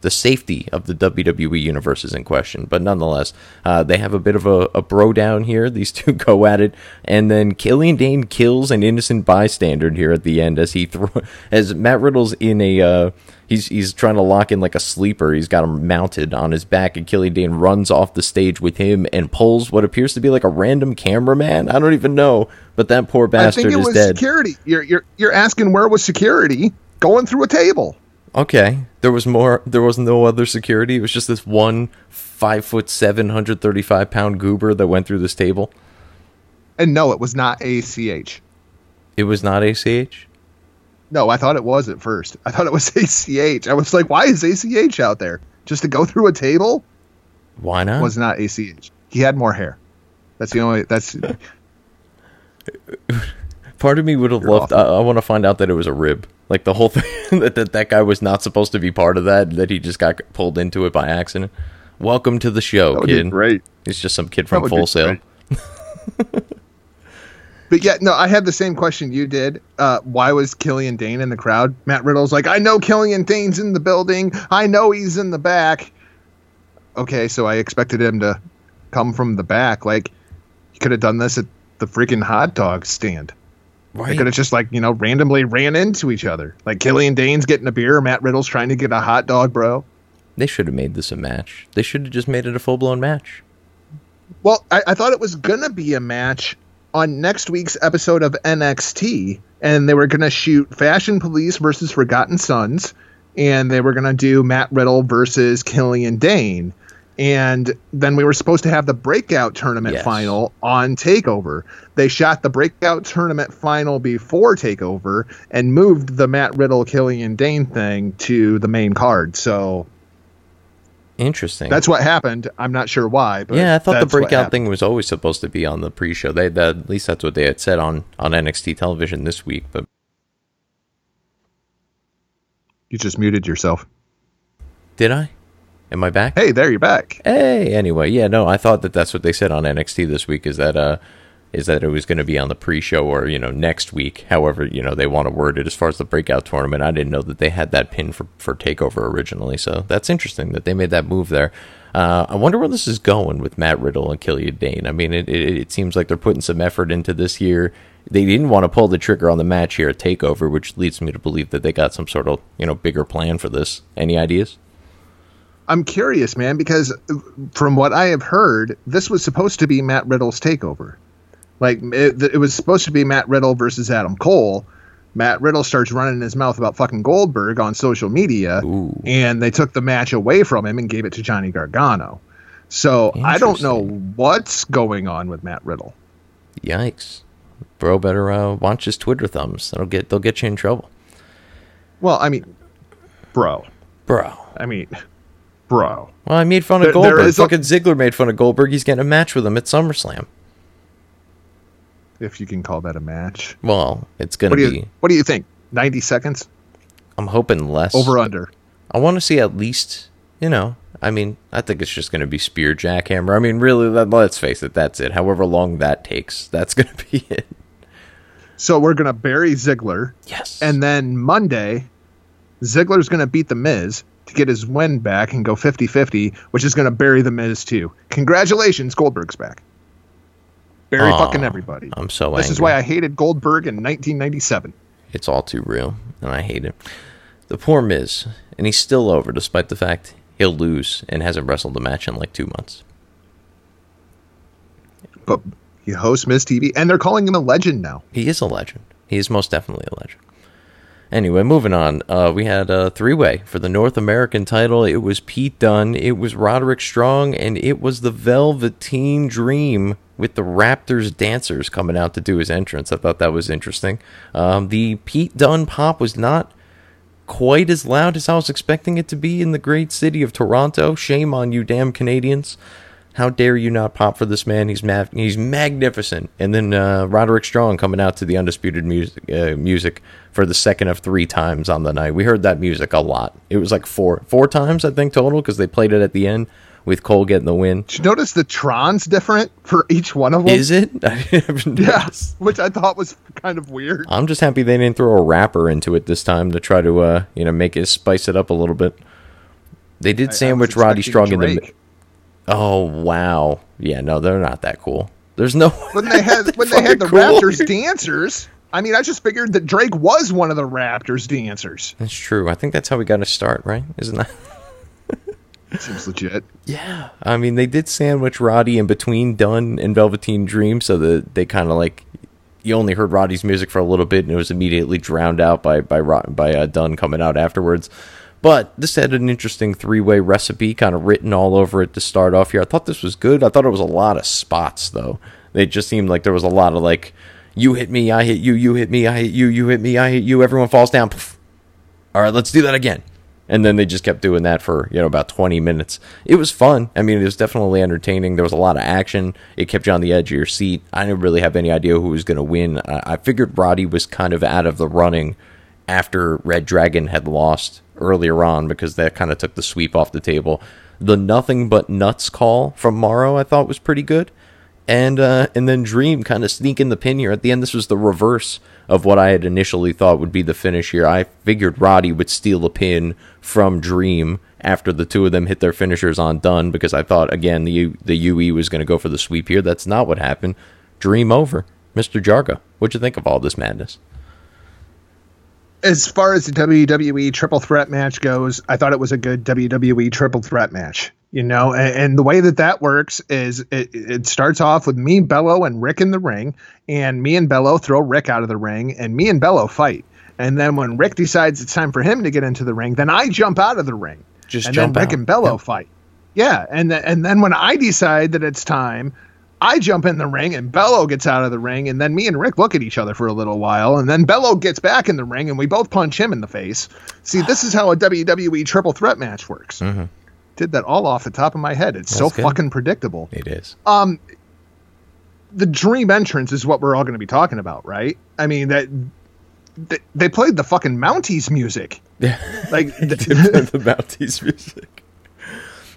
The safety of the WWE universe is in question, but nonetheless, uh, they have a bit of a, a bro down here. <laughs> These two go at it, and then Killian Dain kills an innocent bystander here at the end as he throw <laughs> as Matt Riddle's in a. Uh, he's he's trying to lock in like a sleeper. He's got him mounted on his back, and Killian Dain runs off the stage with him and pulls what appears to be like a random cameraman. I don't even know, but that poor bastard I think it was dead. Security. You're you're you're asking where was security going through a table? Okay, there was more. There was no other security. It was just this one five foot seven, hundred thirty five pound goober that went through this table. And no, it was not ACH. It was not ACH. No, I thought it was at first. I thought it was <laughs> ACH. I was like, why is ACH out there? Just to go through a table? Why not? It was not ACH. He had more hair. That's the only. That's. <laughs> <laughs> Part of me would have loved. I, I want to find out that it was a rib. Like the whole thing <laughs> that, that that guy was not supposed to be part of that. That he just got pulled into it by accident. Welcome to the show, That would kid. great. He's just some kid That from would be Full Sail. But yeah, no, I had the same question you did. Uh, why was Killian Dain in the crowd? Matt Riddle's like, I know Killian Dain's in the building. I know he's in the back. Okay, so I expected him to come from the back. Like, he could have done this at the freaking hot dog stand. They could have just like you know randomly ran into each other. Like Killian Dain's getting a beer, Matt Riddle's trying to get a hot dog, bro. They should have made this a match. They should have just made it a full blown match. Well, I, I thought it was gonna be a match on next week's episode of NXT, and they were gonna shoot Fashion Police versus Forgotten Sons, and they were gonna do Matt Riddle versus Killian Dain, and then we were supposed to have the breakout tournament Yes. final on Takeover. They shot the breakout tournament final before Takeover and moved the Matt Riddle Killian Dain thing to the main card. So Interesting. that's what happened. I'm not sure why, but yeah, I thought the breakout thing was always supposed to be on the pre-show. They that, at least that's what they had said on on NXT television this week. But You just muted yourself. did I? Am I back? Hey, there you're back. Hey, anyway, yeah, no, I thought that that's what they said on NXT this week. Is that uh, is that it was going to be on the pre-show or you know next week? However, you know they want to word it as far as the breakout tournament. I didn't know that they had that pin for for Takeover originally, so that's interesting that they made that move there. Uh, I wonder where this is going with Matt Riddle and Killian Dain. I mean, it, it it seems like they're putting some effort into this year. They didn't want to pull the trigger on the match here at Takeover, which leads me to believe that they got some sort of you know bigger plan for this. Any ideas? I'm curious, man, because from what I have heard, this was supposed to be Matt Riddle's takeover. Like it, it was supposed to be Matt Riddle versus Adam Cole. Matt Riddle starts running his mouth about fucking Goldberg on social media, Ooh. and they took the match away from him and gave it to Johnny Gargano. So I don't know what's going on with Matt Riddle. Yikes, bro! Better uh, watch his Twitter thumbs. That'll get they'll get you in trouble, Well, I mean, bro. bro. I mean, bro. Well, I made fun of There- there Goldberg. is a- Fucking Ziggler made fun of Goldberg. He's getting a match with him at SummerSlam. If you can call that a match. Well, it's gonna What be. you What do you think? Ninety seconds I'm hoping less. over under. I want to see at least. You know, I mean, I think it's just gonna be spear jackhammer. I mean, really, let's face it. That's it. However long that takes, that's <laughs> gonna be it. So we're gonna bury Ziggler. Yes. And then Monday, Ziggler's going to beat The Miz to get his win back and go 50 50, which is going to bury The Miz too. Congratulations, Goldberg's back. Bury Aw, fucking everybody. I'm so angry. This is why I hated Goldberg in 1997. It's all too real, and I hate it. The poor Miz, and he's still over despite the fact he'll lose and hasn't wrestled a match in like two months. But he hosts Miz TV, and they're calling him a legend now. He is a legend. He is most definitely a legend. Anyway, moving on. Uh, we had a three way for the North American title. It was Pete Dunne, it was Roderick Strong, and it was the Velveteen Dream with the Raptors dancers coming out to do his entrance. I thought that was interesting. Um, the Pete Dunne pop was not quite as loud as I was expecting it to be in the great city of Toronto. Shame on you, damn Canadians. How dare you not pop for this man? He's ma- he's magnificent. And then uh, Roderick Strong coming out to the undisputed music uh, music for the second of three times on the night. We heard that music a lot. It was like four four times I think total because they played it at the end with Cole getting the win. Did you notice the Tron's different for each one of them? Is it? <laughs> yes, Yeah, which I thought was kind of weird. I'm just happy they didn't throw a rapper into it this time to try to uh, you know make it spice it up a little bit. They did I- I sandwich Roddy Strong in the. Oh wow! Yeah, no, they're not that cool. There's no <laughs> when they had when they had the Raptors dancers. I mean, I just figured that Drake was one of the Raptors dancers. That's true. I think that's how we got to start, right? Isn't that? <laughs> Seems legit. Yeah. I mean, they did sandwich Roddy in between Dunne and Velveteen Dream, so that they kind of like you only heard Roddy's music for a little bit, and it was immediately drowned out by by by uh, Dunne coming out afterwards. But this had an interesting three way recipe, kind of written all over it to start off here. I thought this was good. I thought it was a lot of spots though. It just seemed like there was a lot of like, you hit me, I hit you, you hit me, I hit you, you hit me, I hit you. Everyone falls down. Poof. All right, let's do that again. and then they just kept doing that for you know about 20 minutes it was fun i mean it was definitely entertaining there was a lot of action it kept you on the edge of your seat i didn't really have any idea who was going to win I, I figured roddy was kind of out of the running after red dragon had lost earlier on because that kind of took the sweep off the table the nothing but nuts call from Mauro i thought was pretty good and uh, and then Dream kind of sneaking the pin here at the end. This was the reverse of what I had initially thought would be the finish here. I figured Roddy would steal the pin from Dream after the two of them hit their finishers on Dunne because I thought again the the UE was going to go for the sweep here. That's not what happened. Dream over, Mister Jargo. What'd you think of all this madness? As far as the WWE Triple Threat match goes, I thought it was a good WWE Triple Threat match you know and, and, the way that that works is it, it starts off with me bello and rick in the ring and me and bello throw rick out of the ring and me and bello fight and then when rick decides it's time for him to get into the ring then i jump out of the ring just and jump then rick out. and bello yep. fight yeah and, th- and then when i decide that it's time I jump in the ring and Bello gets out of the ring, and then me and Rick look at each other for a little while, and then Bello gets back in the ring, and we both punch him in the face. See, this is how a WWE triple threat match works. Mm-hmm did that all off the top of my head. It's That's so good. fucking predictable. It is. Um, the dream entrance is what we're all going to be talking about, right? I mean that they, they played the fucking Mounties music. Yeah, <laughs> like the, the Mounties music.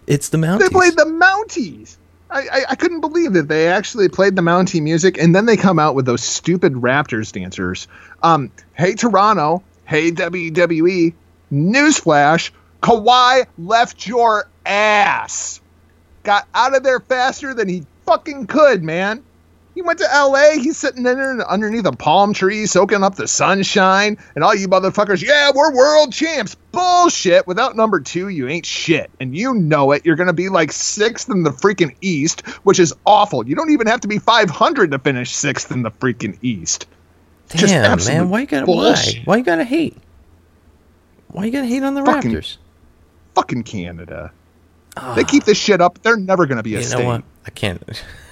It's the Mounties. They played the Mounties. I, I, couldn't believe that they actually played the Mountie music, and then they come out with those stupid Raptors dancers. Um, hey Toronto, hey WWE, newsflash, Kawhi left your ass. Got out of there faster than he fucking could, man. He went to LA. He's sitting in there underneath a palm tree, soaking up the sunshine. And all you motherfuckers, yeah, we're world champs. Bullshit. Without number two, you ain't shit. And you know it. You're going to be like sixth in the freaking East, which is awful. You don't even have to be 500 to finish sixth in the freaking East. Damn, man. Why you gotta, why? Why you gotta hate? Why you gotta hate on the fucking, Raptors? Fucking Canada. Uh, they keep this shit up. They're never going to be a you state. what? I can't. <laughs>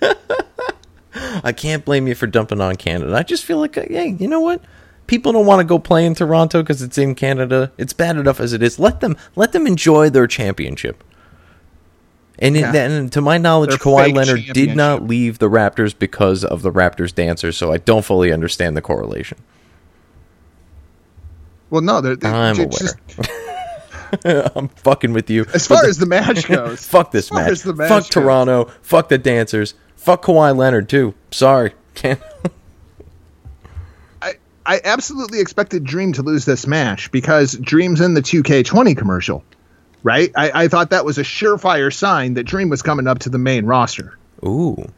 <laughs> I can't blame you for dumping on Canada. I just feel like, uh, hey, you know what? People don't want to go play in Toronto because it's in Canada. It's bad enough as it is. Let them let them enjoy their championship. And, Yeah. it, and to my knowledge, Their Kawhi Leonard did not leave the Raptors because of the Raptors dancers. So I don't fully understand the correlation. Well, no, they're, they're I'm aware. just- <laughs> I'm fucking with you. as far the- as the match <laughs> goes. fuck this match. match Fuck goes. Toronto. Fuck the dancers. Fuck Kawhi Leonard too. Sorry, can't. I, I absolutely expected Dream to lose this match because Dream's in the 2K20 commercial, right? I, I thought that was a surefire sign that Dream was coming up to the main roster. Ooh,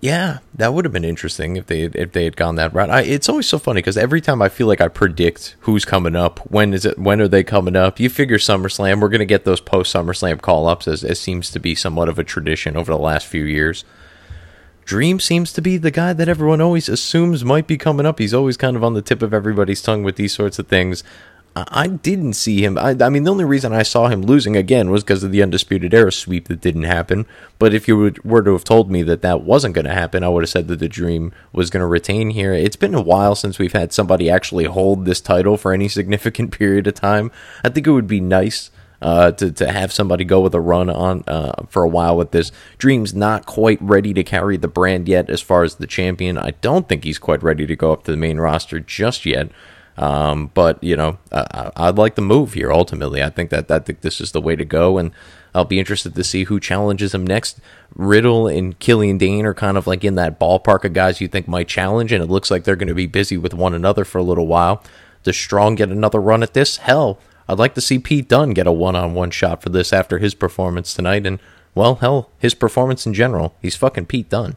yeah, that would have been interesting if they if they had gone that route. I, it's always so funny because every time I feel like I predict who's coming up, when is it, when are they coming up? You figure SummerSlam, we're gonna get those post SummerSlam call ups as it seems to be somewhat of a tradition over the last few years. Dream seems to be the guy that everyone always assumes might be coming up. He's always kind of on the tip of everybody's tongue with these sorts of things. I didn't see him. I, I mean, the only reason I saw him losing again was because of the Undisputed Era sweep that didn't happen. But if you would, were to have told me that that wasn't going to happen, I would have said that the Dream was going to retain here. It's been a while since we've had somebody actually hold this title for any significant <laughs> period of time. I think it would be nice uh, to to have somebody go with a run on uh, for a while with this. Dream's not quite ready to carry the brand yet as far as the champion. I don't think he's quite ready to go up to the main roster just yet. Um, but you know, I, I'd like the move here. Ultimately, I think that think this is the way to go, and I'll be interested to see who challenges him next. Riddle and Killian Dain are kind of like in that ballpark of guys you think might challenge, and it looks like they're going to be busy with one another for a little while. Does Strong get another run at this? Hell, I'd like to see Pete Dunne get a one-on-one shot for this after his performance tonight, and well, hell, his performance in general. He's fucking Pete Dunne.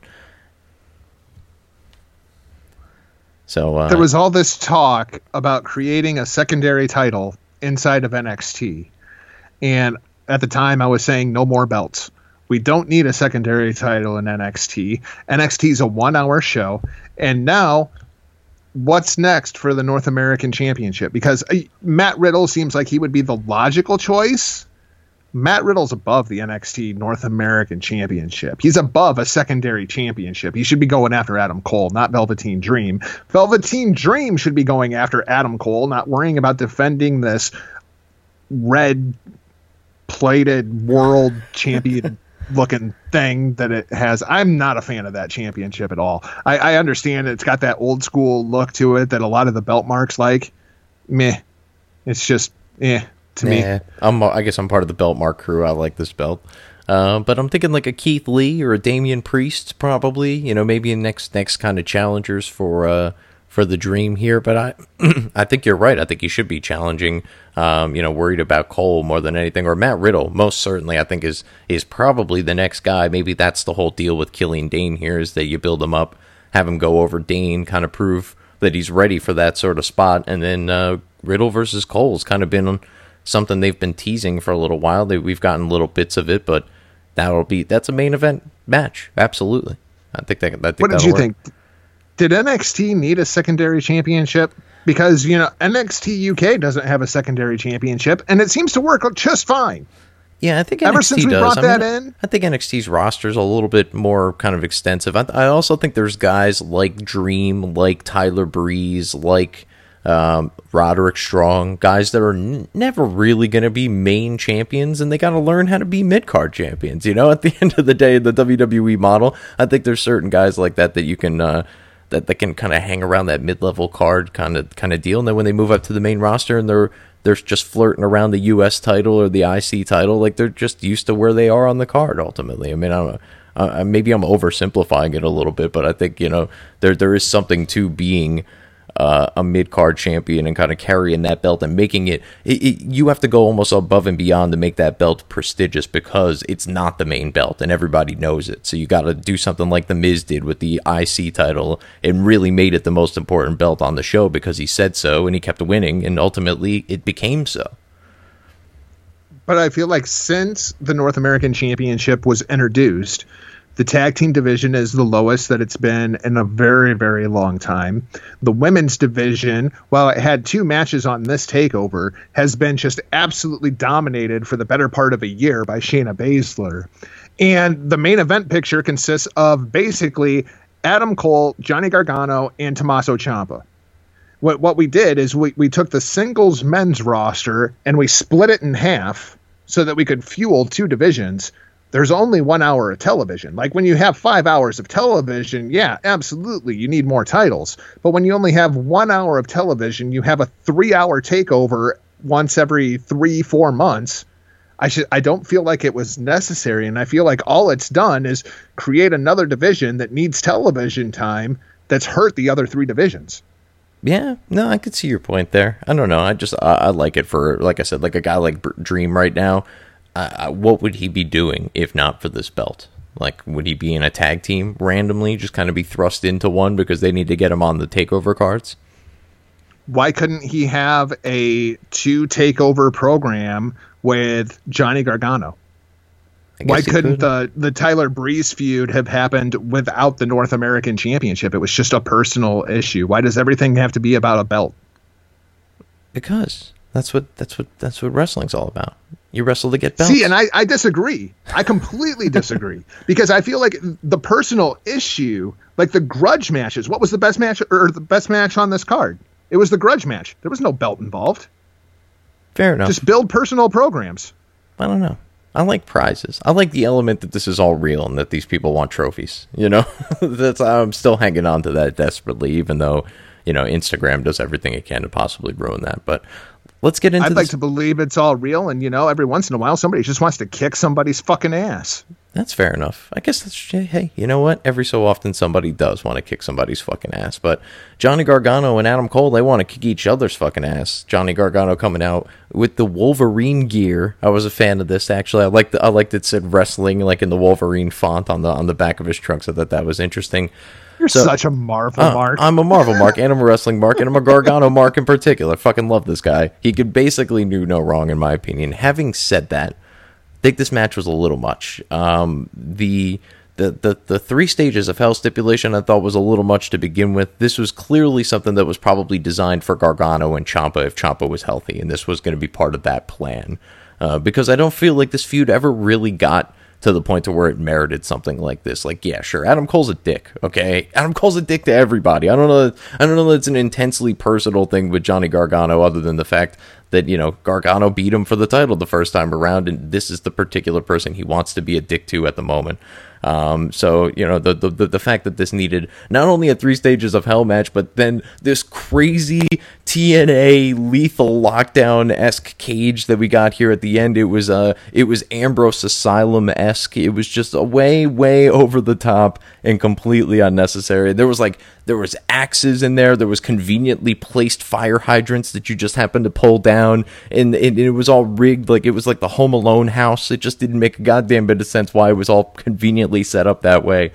So uh, There was all this talk about creating a secondary title inside of NXT. And at the time, I was saying no more belts. We don't need a secondary title in NXT. NXT is a one hour show. And now, what's next for the North American Championship? Because uh, Matt Riddle seems like he would be the logical choice. Matt Riddle's above the NXT North American Championship. He's above a secondary championship. He should be going after Adam Cole, not Velveteen Dream. Velveteen Dream should be going after Adam Cole, not worrying about defending this red plated world champion looking thing that it has. I'm not a fan of that championship at all. I, I understand it's got that old school look to it that a lot of the belt marks like. Meh. It's just eh to yeah, me. I'm. I guess I'm part of the belt mark crew. I like this belt. Uh, but I'm thinking like a Keith Lee or a Damian Priest, probably. You know, maybe next next kind of challengers for uh, for the dream here. But I <clears throat> I think you're right. I think he should be challenging. Um, you know, worried about Cole more than anything, or Matt Riddle. Most certainly, I think is is probably the next guy. Maybe that's the whole deal with Killian Dain here is that you build him up, have him go over Dain, kind of prove that he's ready for that sort of spot, and then uh, Riddle versus Cole's kind of been something they've been teasing for a little while. They, we've gotten little bits of it, but that'll be that's a main event match. Absolutely, I think that. I think what did you work. think? Did NXT need a secondary championship? Because you know NXT UK doesn't have a secondary championship, and it seems to work just fine. Yeah, I think ever NXT since we does. brought I that in, I think NXT's roster is a little bit more kind of extensive. I, I also think there's guys like Dream, like Tyler Breeze, like um, Roderick Strong, guys that are n- never really going to be main champions, and they got to learn how to be mid card champions. You know, at the <laughs> end of the day, the WWE model, I think there's certain guys like that that you can. Uh, that, that can kind of hang around that mid-level card kind of kind of deal, and then when they move up to the main roster and they're they're just flirting around the U.S. title or the IC title, like they're just used to where they are on the card. Ultimately, I mean, I don't know. Uh, maybe I'm oversimplifying it a little bit, but I think you know there there is something to being uh, a mid card champion and kind of carrying that belt and making it, it, it, You have to go almost above and beyond to make that belt prestigious because it's not the main belt and everybody knows it. So you got to do something like the Miz did with the IC title and really made it the most important belt on the show because he said so and he kept winning and ultimately it became so. But I feel like since the North American Championship was introduced, the tag team division is the lowest that it's been in a very, very long time. The women's division, while it had two matches on this takeover, has been just absolutely dominated for the better part of a year by Shayna Baszler. And the main event picture consists of basically Adam Cole, Johnny Gargano, and Tommaso Ciampa. What, what we did is we, we took the singles men's roster and we split it in half so that we could fuel two divisions there's only one hour of television. Like when you have five hours of television, yeah, absolutely, you need more titles. But when you only have one hour of television, you have a three hour takeover once every three, four months. I should I don't feel like it was necessary, and I feel like all it's done is create another division that needs television time that's hurt the other three divisions. Yeah, no, I could see your point there. I don't know. I just I, I like it for like I said, like a guy like Dream right now uh, what would he be doing if not for this belt? Like, would he be in a tag team randomly, just kind of be thrust into one because they need to get him on the takeover cards? Why couldn't he have a two takeover program with Johnny Gargano? Why couldn't could. the the Tyler Breeze feud have happened without the North American Championship? It was just a personal issue. Why does everything have to be about a belt? Because that's what that's what that's what wrestling's all about. You wrestle to get belts. See, and I, I disagree. I completely disagree <laughs> because I feel like the personal issue, like the grudge matches. What was the best match or the best match on this card? It was the grudge match. There was no belt involved. Fair enough. Just build personal programs. I don't know. I like prizes. I like the element that this is all real and that these people want trophies. You know, <laughs> that's I'm still hanging on to that desperately, even though you know Instagram does everything it can to possibly ruin that. But Let's get into. I'd like to believe it's all real, and you know, every once in a while, somebody just wants to kick somebody's fucking ass. That's fair enough. I guess that's hey, you know what? Every so often, somebody does want to kick somebody's fucking ass. But Johnny Gargano and Adam Cole, they want to kick each other's fucking ass. Johnny Gargano coming out with the Wolverine gear. I was a fan of this actually. I liked I liked it said wrestling like in the Wolverine font on the on the back of his trunk, so that that was interesting. You're so, such a Marvel uh, Mark. I'm a Marvel Mark, and I'm a <laughs> wrestling Mark, and I'm a Gargano Mark in particular. Fucking love this guy. He could basically do no wrong, in my opinion. Having said that, think this match was a little much. Um, the the, the the three stages of hell stipulation I thought was a little much to begin with. This was clearly something that was probably designed for Gargano and Ciampa if Ciampa was healthy, and this was going to be part of that plan. Uh, because I don't feel like this feud ever really got to the point to where it merited something like this. Like, yeah, sure, Adam Cole's a dick. Okay, Adam Cole's a dick to everybody. I don't know. I don't know that it's an intensely personal thing with Johnny Gargano, other than the fact that you know Gargano beat him for the title the first time around, and this is the particular person he wants to be a dick to at the moment. Um, so you know the, the the fact that this needed not only a three stages of hell match, but then this crazy TNA lethal lockdown esque cage that we got here at the end. It was uh it was Ambrose Asylum esque. It was just a way way over the top and completely unnecessary. There was like there was axes in there. There was conveniently placed fire hydrants that you just happened to pull down, and it, it was all rigged like it was like the Home Alone house. It just didn't make a goddamn bit of sense why it was all conveniently set up that way.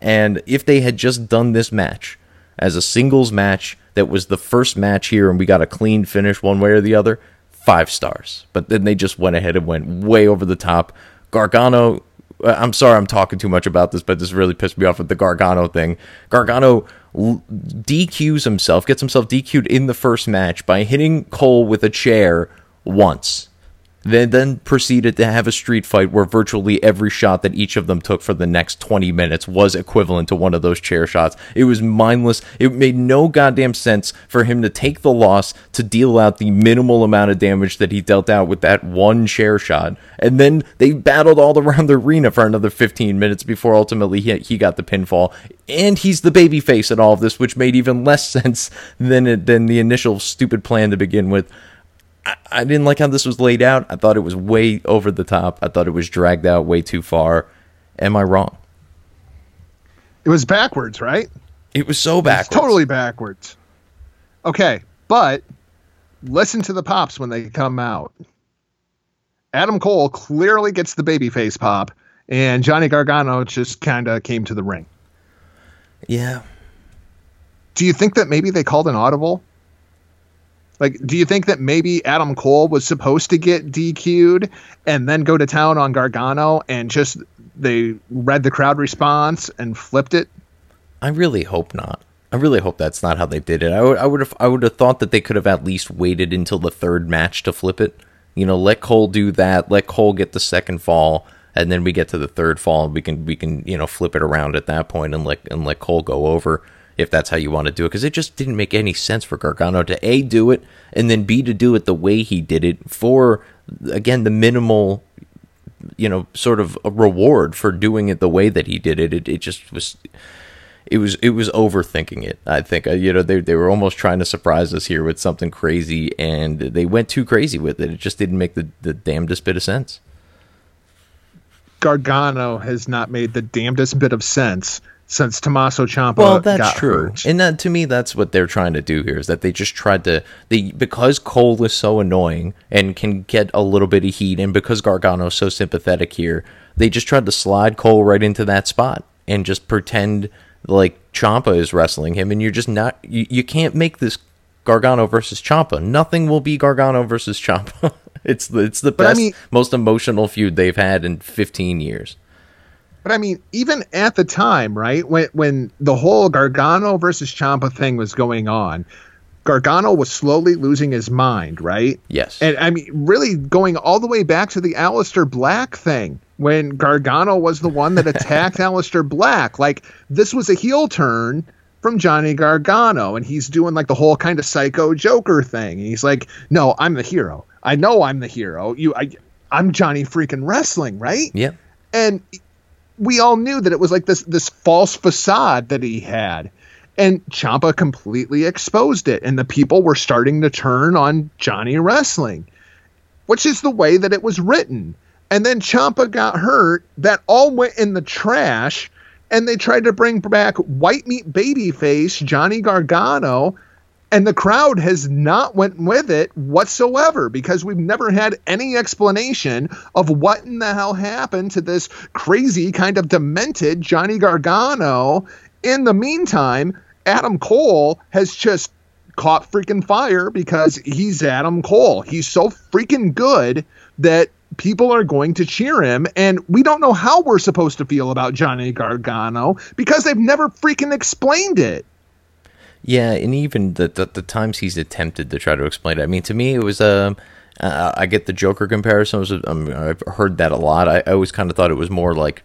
And if they had just done this match as a singles match that was the first match here and we got a clean finish one way or the other, five stars. But then they just went ahead and went way over the top. Gargano, uh, I'm sorry I'm talking too much about this, but this really pissed me off with the Gargano thing. Gargano DQs himself, gets himself DQ'd in the first match by hitting Cole with a chair once. They then proceeded to have a street fight where virtually every shot that each of them took for the next 20 minutes was equivalent to one of those chair shots. It was mindless. It made no goddamn sense for him to take the loss to deal out the minimal amount of damage that he dealt out with that one chair shot. And then they battled all around the arena for another 15 minutes before ultimately he, he got the pinfall. And he's the babyface in all of this, which made even less <laughs> sense than, it, than the initial stupid plan to begin with. I, didn't like how this was laid out. I thought it was way over the top. I thought it was dragged out way too far. Am I wrong? It was backwards, right? It was so backwards. totally backwards. Okay, but listen to the pops when they come out. Adam Cole clearly gets the babyface pop, and Johnny Gargano just kind of came to the ring. Yeah. Do you think that maybe they called an audible? Like, do you think that maybe Adam Cole was supposed to get DQ'd and then go to town on Gargano and just they read the crowd response and flipped it? I really hope not. I really hope that's not how they did it. I would, I would have, I would have thought that they could have at least waited until the third match to flip it. You know, let Cole do that. Let Cole get the second fall, and then we get to the third fall, and we can, we can, you know, flip it around at that point and let and let Cole go over if that's how you want to do it, because it just didn't make any sense for Gargano to A, do it, and then B, to do it the way he did it for, again, the minimal, you know, sort of a reward for doing it the way that he did it. It, it just was. It was it was overthinking it. I think uh, you know they they were almost trying to surprise us here with something crazy, and they went too crazy with it. It just didn't make the the damnedest bit of sense. Gargano has not made the damnedest bit of sense since Tommaso Ciampa. Well, that's true, hurt. and that, to me, that's what they're trying to do here. Is that they just tried to they because Cole is so annoying and can get a little bit of heat, and because Gargano Gargano's so sympathetic here, they just tried to slide Cole right into that spot and just pretend like Ciampa is wrestling him, and you're just not. You, you can't make this Gargano versus Ciampa. Nothing will be Gargano versus Ciampa. <laughs> it's the it's the best, I mean, most emotional feud they've had in 15 years. But I mean, even at the time, right when when the whole Gargano versus Ciampa thing was going on, Gargano was slowly losing his mind, right? Yes. And I mean, really going all the way back to the Aleister Black thing when Gargano was the one that attacked <laughs> Aleister Black. Like this was a heel turn from Johnny Gargano, and he's doing like the whole kind of psycho Joker thing. And he's like, "No, I'm the hero. I know I'm the hero. You, I, I'm Johnny freaking wrestling, right?" Yeah. And we all knew that it was like this this false facade that he had. And Ciampa completely exposed it, and the people were starting to turn on Johnny Wrestling, which is the way that it was written. And then Ciampa got hurt. That all went in the trash, and they tried to bring back white meat babyface Johnny Gargano, and the crowd has not went with it whatsoever because we've never had any explanation of what in the hell happened to this crazy kind of demented Johnny Gargano. In the meantime, Adam Cole has just caught freaking fire because he's Adam Cole. He's so freaking good that people are going to cheer him and we don't know how we're supposed to feel about Johnny Gargano because they've never freaking explained it. Yeah, and even the, the, the times he's attempted to try to explain it. I mean, to me, it was um, Uh, I get the Joker comparisons. Um, I've heard that a lot. I, I always kind of thought it was more like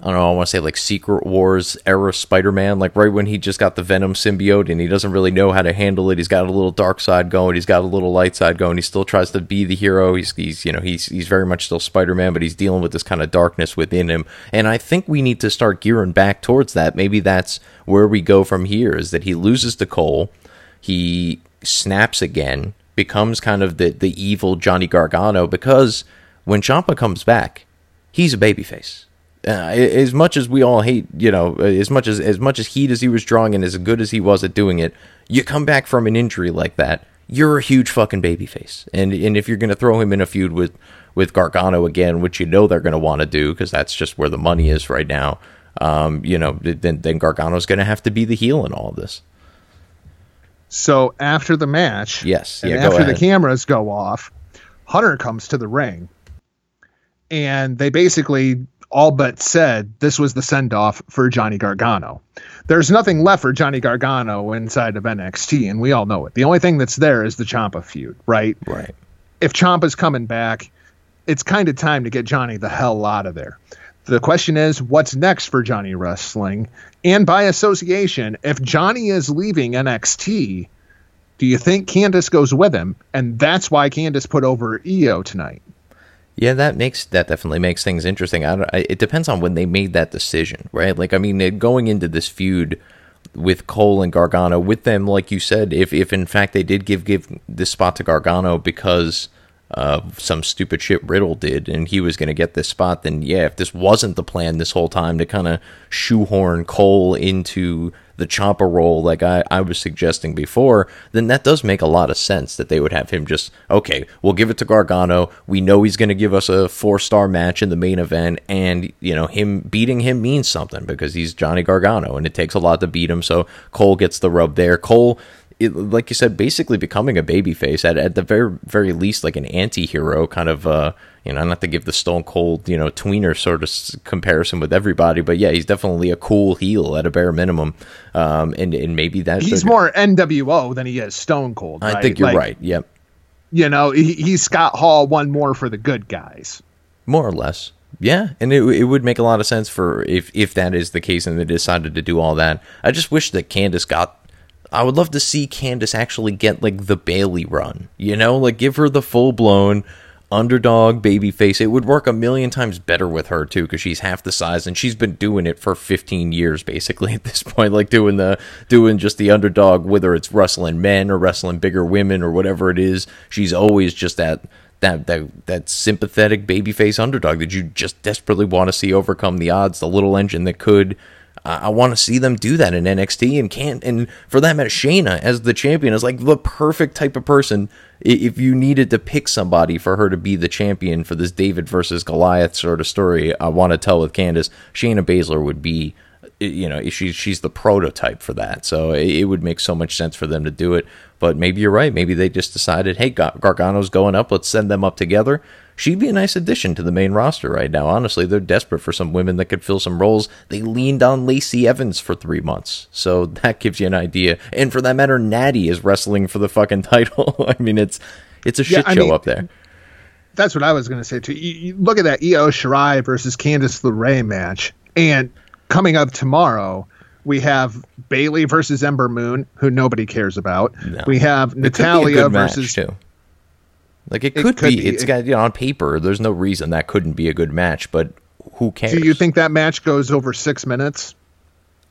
I don't know, I want to say like Secret Wars era Spider Man, like right when he just got the Venom symbiote and he doesn't really know how to handle it. He's got a little dark side going, he's got a little light side going. He still tries to be the hero. He's, he's you know, he's, he's very much still Spider Man, but he's dealing with this kind of darkness within him. And I think we need to start gearing back towards that. Maybe that's where we go from here is that he loses to Cole, he snaps again, becomes kind of the, the evil Johnny Gargano because when Ciampa comes back, he's a babyface uh, as much as we all hate, you know, as much as as much as heat as he was drawing and as good as he was at doing it, you come back from an injury like that, you're a huge fucking babyface. And and if you're gonna throw him in a feud with with Gargano again, which you know they're gonna want to do because that's just where the money is right now, um, you know, then then Gargano's gonna have to be the heel in all of this. So after the match, yes, yeah, after the cameras go off, Hunter comes to the ring, and they basically all but said this was the send off for Johnny Gargano. There's nothing left for Johnny Gargano inside of NXT, and we all know it. The only thing that's there is the Ciampa feud, right? Right. If Ciampa's coming back, it's kind of time to get Johnny the hell out of there. The question is, what's next for Johnny Wrestling? And by association, if Johnny is leaving NXT, do you think Candice goes with him? And that's why Candice put over Io tonight. Yeah, that makes that definitely makes things interesting. I, it depends on when they made that decision, right? Like, I mean, going into this feud with Cole and Gargano, with them, like you said, if if in fact they did give give this spot to Gargano because uh, some stupid shit Riddle did, and he was going to get this spot, then yeah, if this wasn't the plan this whole time to kind of shoehorn Cole into the Ciampa role, like I, I was suggesting before, then that does make a lot of sense that they would have him just, okay, we'll give it to Gargano. We know he's going to give us a four star match in the main event, and, you know, him beating him means something because he's Johnny Gargano, and it takes a lot to beat him. So Cole gets the rub there. Cole it, like you said, basically becoming a babyface at at the very very least, like an anti-hero kind of. Uh, you know, not to give the Stone Cold, you know, tweener sort of comparison with everybody, but yeah, he's definitely a cool heel at a bare minimum. Um, and and maybe that's he's more NWO than he is Stone Cold. Right? I think you're like, right. Yep. You know, he, he's Scott Hall, one more for the good guys. More or less. Yeah, and it, it would make a lot of sense for if if that is the case and they decided to do all that. I just wish that Candice got I would love to see Candice actually get like the Bayley run. You know, like give her the full blown underdog baby face. It would work a million times better with her too because she's half the size and she's been doing it for 15 years basically <laughs> at this point like doing the doing just the underdog whether it's wrestling men or wrestling bigger women or whatever it is. She's always just that that that that sympathetic babyface underdog that you just desperately want to see overcome the odds, the little engine that could Uh, I want to see them do that in NXT and can't. And for that matter, Shayna as the champion is like the perfect type of person. If you needed to pick somebody for her to be the champion for this David versus Goliath sort of story, I want to tell with Candice, Shayna Baszler would be, you know, she's she's the prototype for that. So it would make so much sense for them to do it. But maybe you're right. Maybe they just decided, hey, Gargano's going up. Let's send them up together she'd be a nice addition to the main roster right now. Honestly, they're desperate for some women that could fill some roles. They leaned on Lacey Evans for three months, so <laughs> that gives you an idea. And for that matter, Natty is wrestling for the fucking <laughs> title. I mean, it's it's a shit yeah, show mean, up there. That's what I was going to say too. You, you look at that Io Shirai versus Candice LeRae match, and coming up tomorrow we have Bayley versus Ember Moon, who nobody cares about. No. We have Natalya versus. Like it could, it could be. be. It's got you know, on paper. There's no reason that couldn't be a good match, but who cares? Do you think that match goes over six minutes?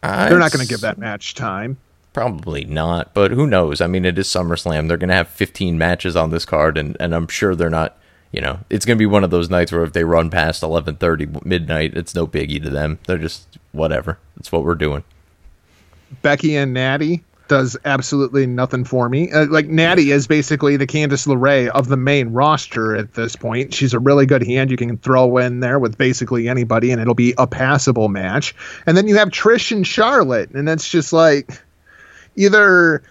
Uh, They're not going to give that match time. Probably not, but who knows? I mean, it is SummerSlam. They're going to have 15 matches on this card, and, and I'm sure they're not. You know, it's going to be one of those nights where if they run past 11:30 midnight, it's no biggie to them. They're just whatever. That's what we're doing. Becky and Natty does absolutely nothing for me. Uh, like Natty is basically the Candice LeRae of the main roster at this point. She's a really good hand you can throw in there with basically anybody, and it'll be a passable match. And then you have Trish and Charlotte, and it's just like either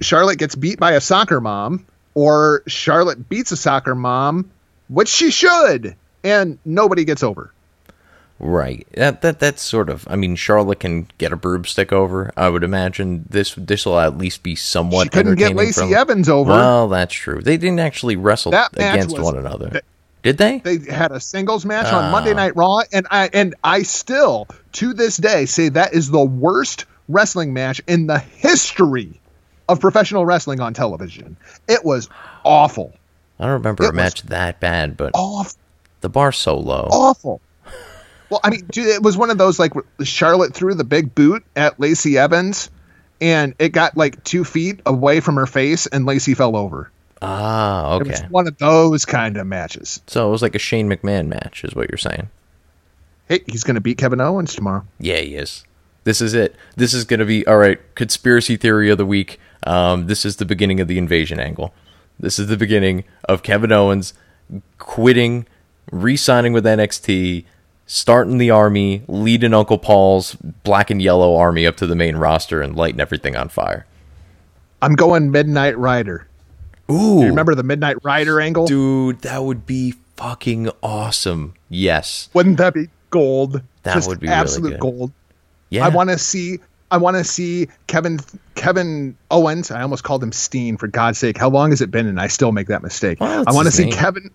Charlotte gets beat by a soccer mom, or Charlotte beats a soccer mom, which she should, and nobody gets over. Right. That that that's sort of. I mean, Charlotte can get a broomstick over. I would imagine this this will at least be somewhat. She couldn't get Lacey from- Evans over. Well, that's true. They didn't actually wrestle That against was- one another. that- Did they? They had a singles match Ah. on Monday Night Raw, and I and I still to this day say that is the worst wrestling match in the history of professional wrestling on television. It was awful, I don't remember It a match that bad, but awful, the bar's so low. awful. Well, I mean, dude, it was one of those like Charlotte threw the big boot at Lacey Evans, and it got like two feet away from her face, and Lacey fell over. Ah, It was okay. one of those kind of matches. So it was like a Shane McMahon match, is what you're saying. Hey, he's going to beat Kevin Owens tomorrow. Yeah, he is. This is it. This is going to be all right. Conspiracy theory of the week. Um, this is the beginning of the invasion angle. This is the beginning of Kevin Owens quitting, re-signing with NXT, starting the army, leading Uncle Paul's black and yellow army up to the main roster, and lighting everything on fire. I'm going Midnight Rider. Ooh, remember the Midnight Rider angle? dude, that would be fucking awesome. Yes, Wouldn't that be gold? That Just would be really absolute good. gold. yeah. I want to see. I want to see Kevin Kevin Owens. I almost called him Steen for God's sake. How long has it been? And I still make that mistake. Well, I want to see name. Kevin.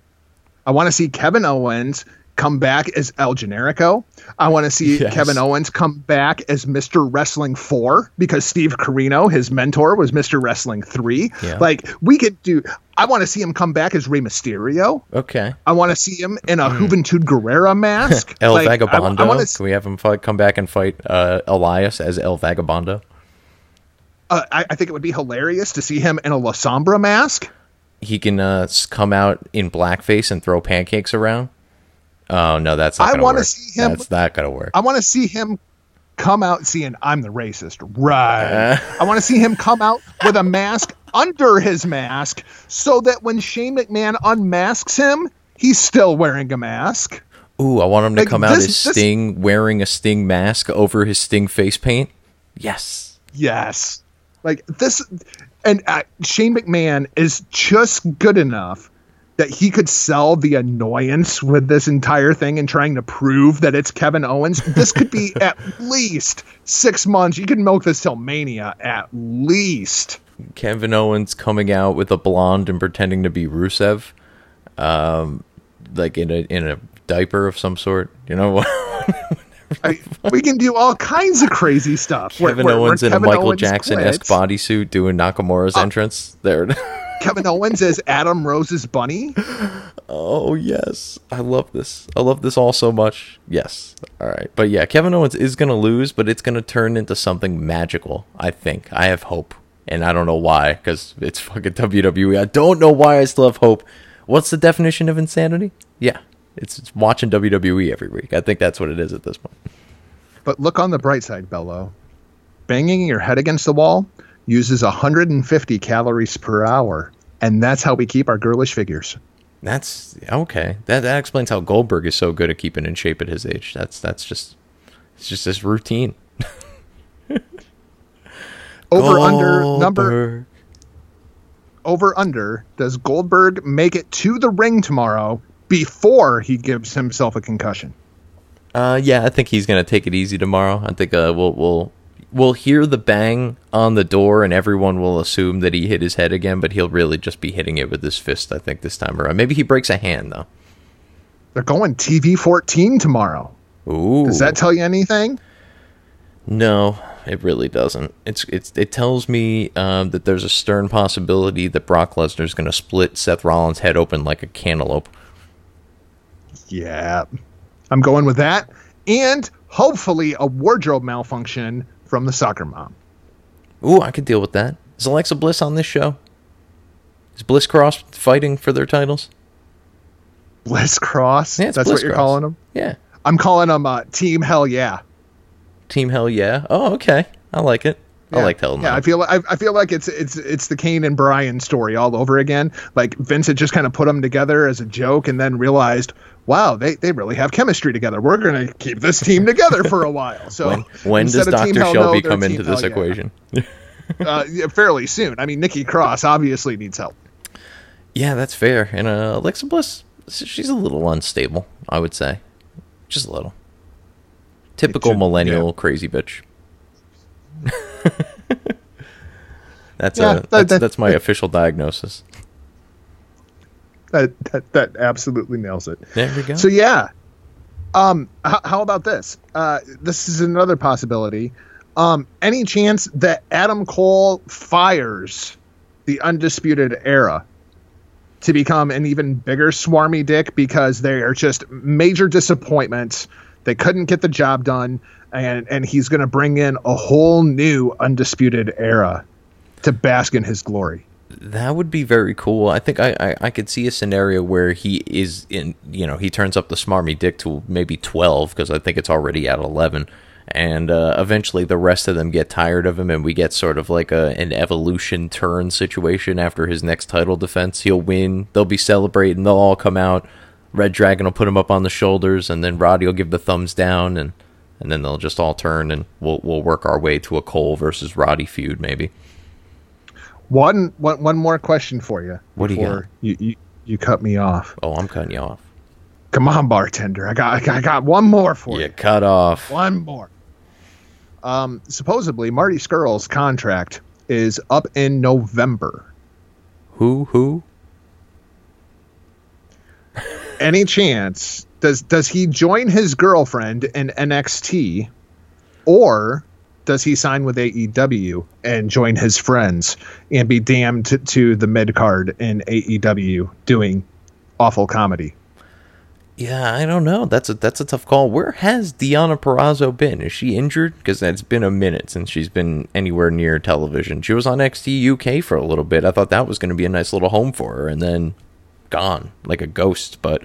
I want to see Kevin Owens come back as El Generico. I want to see Yes. Kevin Owens come back as Mr. Wrestling 4 because Steve Corino, his mentor, was Mr. Wrestling 3. Yeah. Like, we could do. I want to see him come back as Rey Mysterio. Okay. I want to see him in a Juventud Guerrera mask. <laughs> El Like, Vagabondo. I, want to Can we have him fight, come back and fight uh, Elias as El Vagabondo? uh, I, I think it would be hilarious to see him in a La Sombra mask. He can uh, come out in blackface and throw pancakes around. Oh no, that's not I wanna see him- That's not gonna work. I want to see him come out seeing I'm the racist. Right. I want to see him come out with a mask <laughs> under his mask so that when Shane McMahon unmasks him, he's still wearing a mask. Ooh, I want him to Like, come out this- as this- Sting wearing a Sting mask over his Sting face paint. Yes. Yes. Like this, and uh, Shane McMahon is just good enough that he could sell the annoyance with this entire thing and trying to prove that it's Kevin Owens. This could be <laughs> at least six months. You can milk this till Mania at least. Kevin Owens coming out with a blonde and pretending to be Rusev, um, like in a in a diaper of some sort. You know <laughs> what? I, we can do all kinds of crazy stuff. Kevin where- where Owens in Kevin a Michael Jackson esque bodysuit doing Nakamura's entrance. There. Kevin Owens as Adam Rose's bunny. Oh yes, I love this. I love this all so much. Yes. All right, but yeah, Kevin Owens is gonna lose, but it's gonna turn into something magical. I think. I have hope, and I don't know why, because it's fucking WWE. I don't know why I still have hope. What's the definition of insanity? Yeah, it's, it's watching WWE every week. I think that's what it is at this point. But look on the bright side, Bello. Banging your head against the wall uses 150 calories per hour, and that's how we keep our girlish figures. That's okay. That that explains how Goldberg is so good at keeping in shape at his age. That's that's just it's just this routine. <laughs> Over under number over under does Goldberg make it to the ring tomorrow before he gives himself a concussion? Uh, yeah, I think he's gonna take it easy tomorrow. I think uh, we'll we'll we'll hear the bang on the door, and everyone will assume that he hit his head again, but he'll really just be hitting it with his fist. I think this time around. Maybe he breaks a hand though. They're going TV 14 tomorrow. Ooh, Does that tell you anything? no, it really doesn't. It's it's it tells me um, that there's a stern possibility that Brock Lesnar's gonna split Seth Rollins' head open like a cantaloupe. Yeah. I'm going with that. And hopefully a wardrobe malfunction from the soccer mom. Ooh, I could deal with that. Is Alexa Bliss on this show? Is Bliss Cross fighting for their titles? Bliss Cross. Yeah, That's Bliss what you're Cross. calling them? Yeah. I'm calling them uh, Team Hell Yeah. Team Hell Yeah. Oh, okay. I like it. I like Hell Yeah. I feel like I, I feel like it's it's it's the Kane and Bryan story all over again. Like Vince had just kind of put them together as a joke, and then realized, wow, they, they really have chemistry together. We're gonna keep this team together for a while. So when when does instead of Team Dr. Shelby No, come Team into this Yeah. equation? <laughs> Uh, yeah, fairly soon. I mean, Nikki Cross obviously needs help. yeah, that's fair. And uh, Alexa Bliss, she's a little unstable, I would say. Just a little. typical should- millennial yeah. crazy bitch. <laughs> that's uh, that- that's, that- that's my official diagnosis. That, that that absolutely nails it. There we go. So yeah, um, h- how about this? Uh, this is another possibility. Um, any chance that Adam Cole fires the Undisputed Era to become an even bigger swarmy dick because they are just major disappointments. They couldn't get the job done, and and he's going to bring in a whole new Undisputed Era to bask in his glory. That would be very cool. I think I, I, I could see a scenario where he is in, you know, he turns up the smarmy dick to maybe 12 because I think it's already at 11. And uh, eventually the rest of them get tired of him and we get sort of like a, an evolution turn situation after his next title defense. He'll win, they'll be celebrating, they'll all come out. Red Dragon will put him up on the shoulders and then Roddy will give the thumbs down and, and then they'll just all turn and we'll, we'll work our way to a Cole versus Roddy feud maybe. One one one more question for you. What do you before You, you you cut me off. Oh, I'm cutting you off. Come on, bartender. I got I got, I got one more for You you. cut off. One more. Um, supposedly Marty Scurll's contract is up in November. Who? Who? <laughs> Any chance does does he join his girlfriend in NXT, or does he sign with AEW and join his friends and be damned to, to the mid card in AEW doing awful comedy? Yeah, I don't know. That's a that's a tough call. Where has Deonna Purrazzo been? Is she injured? Because it's been a minute since she's been anywhere near television. She was on XT UK for a little bit. I thought that was going to be a nice little home for her, and then gone like a ghost. But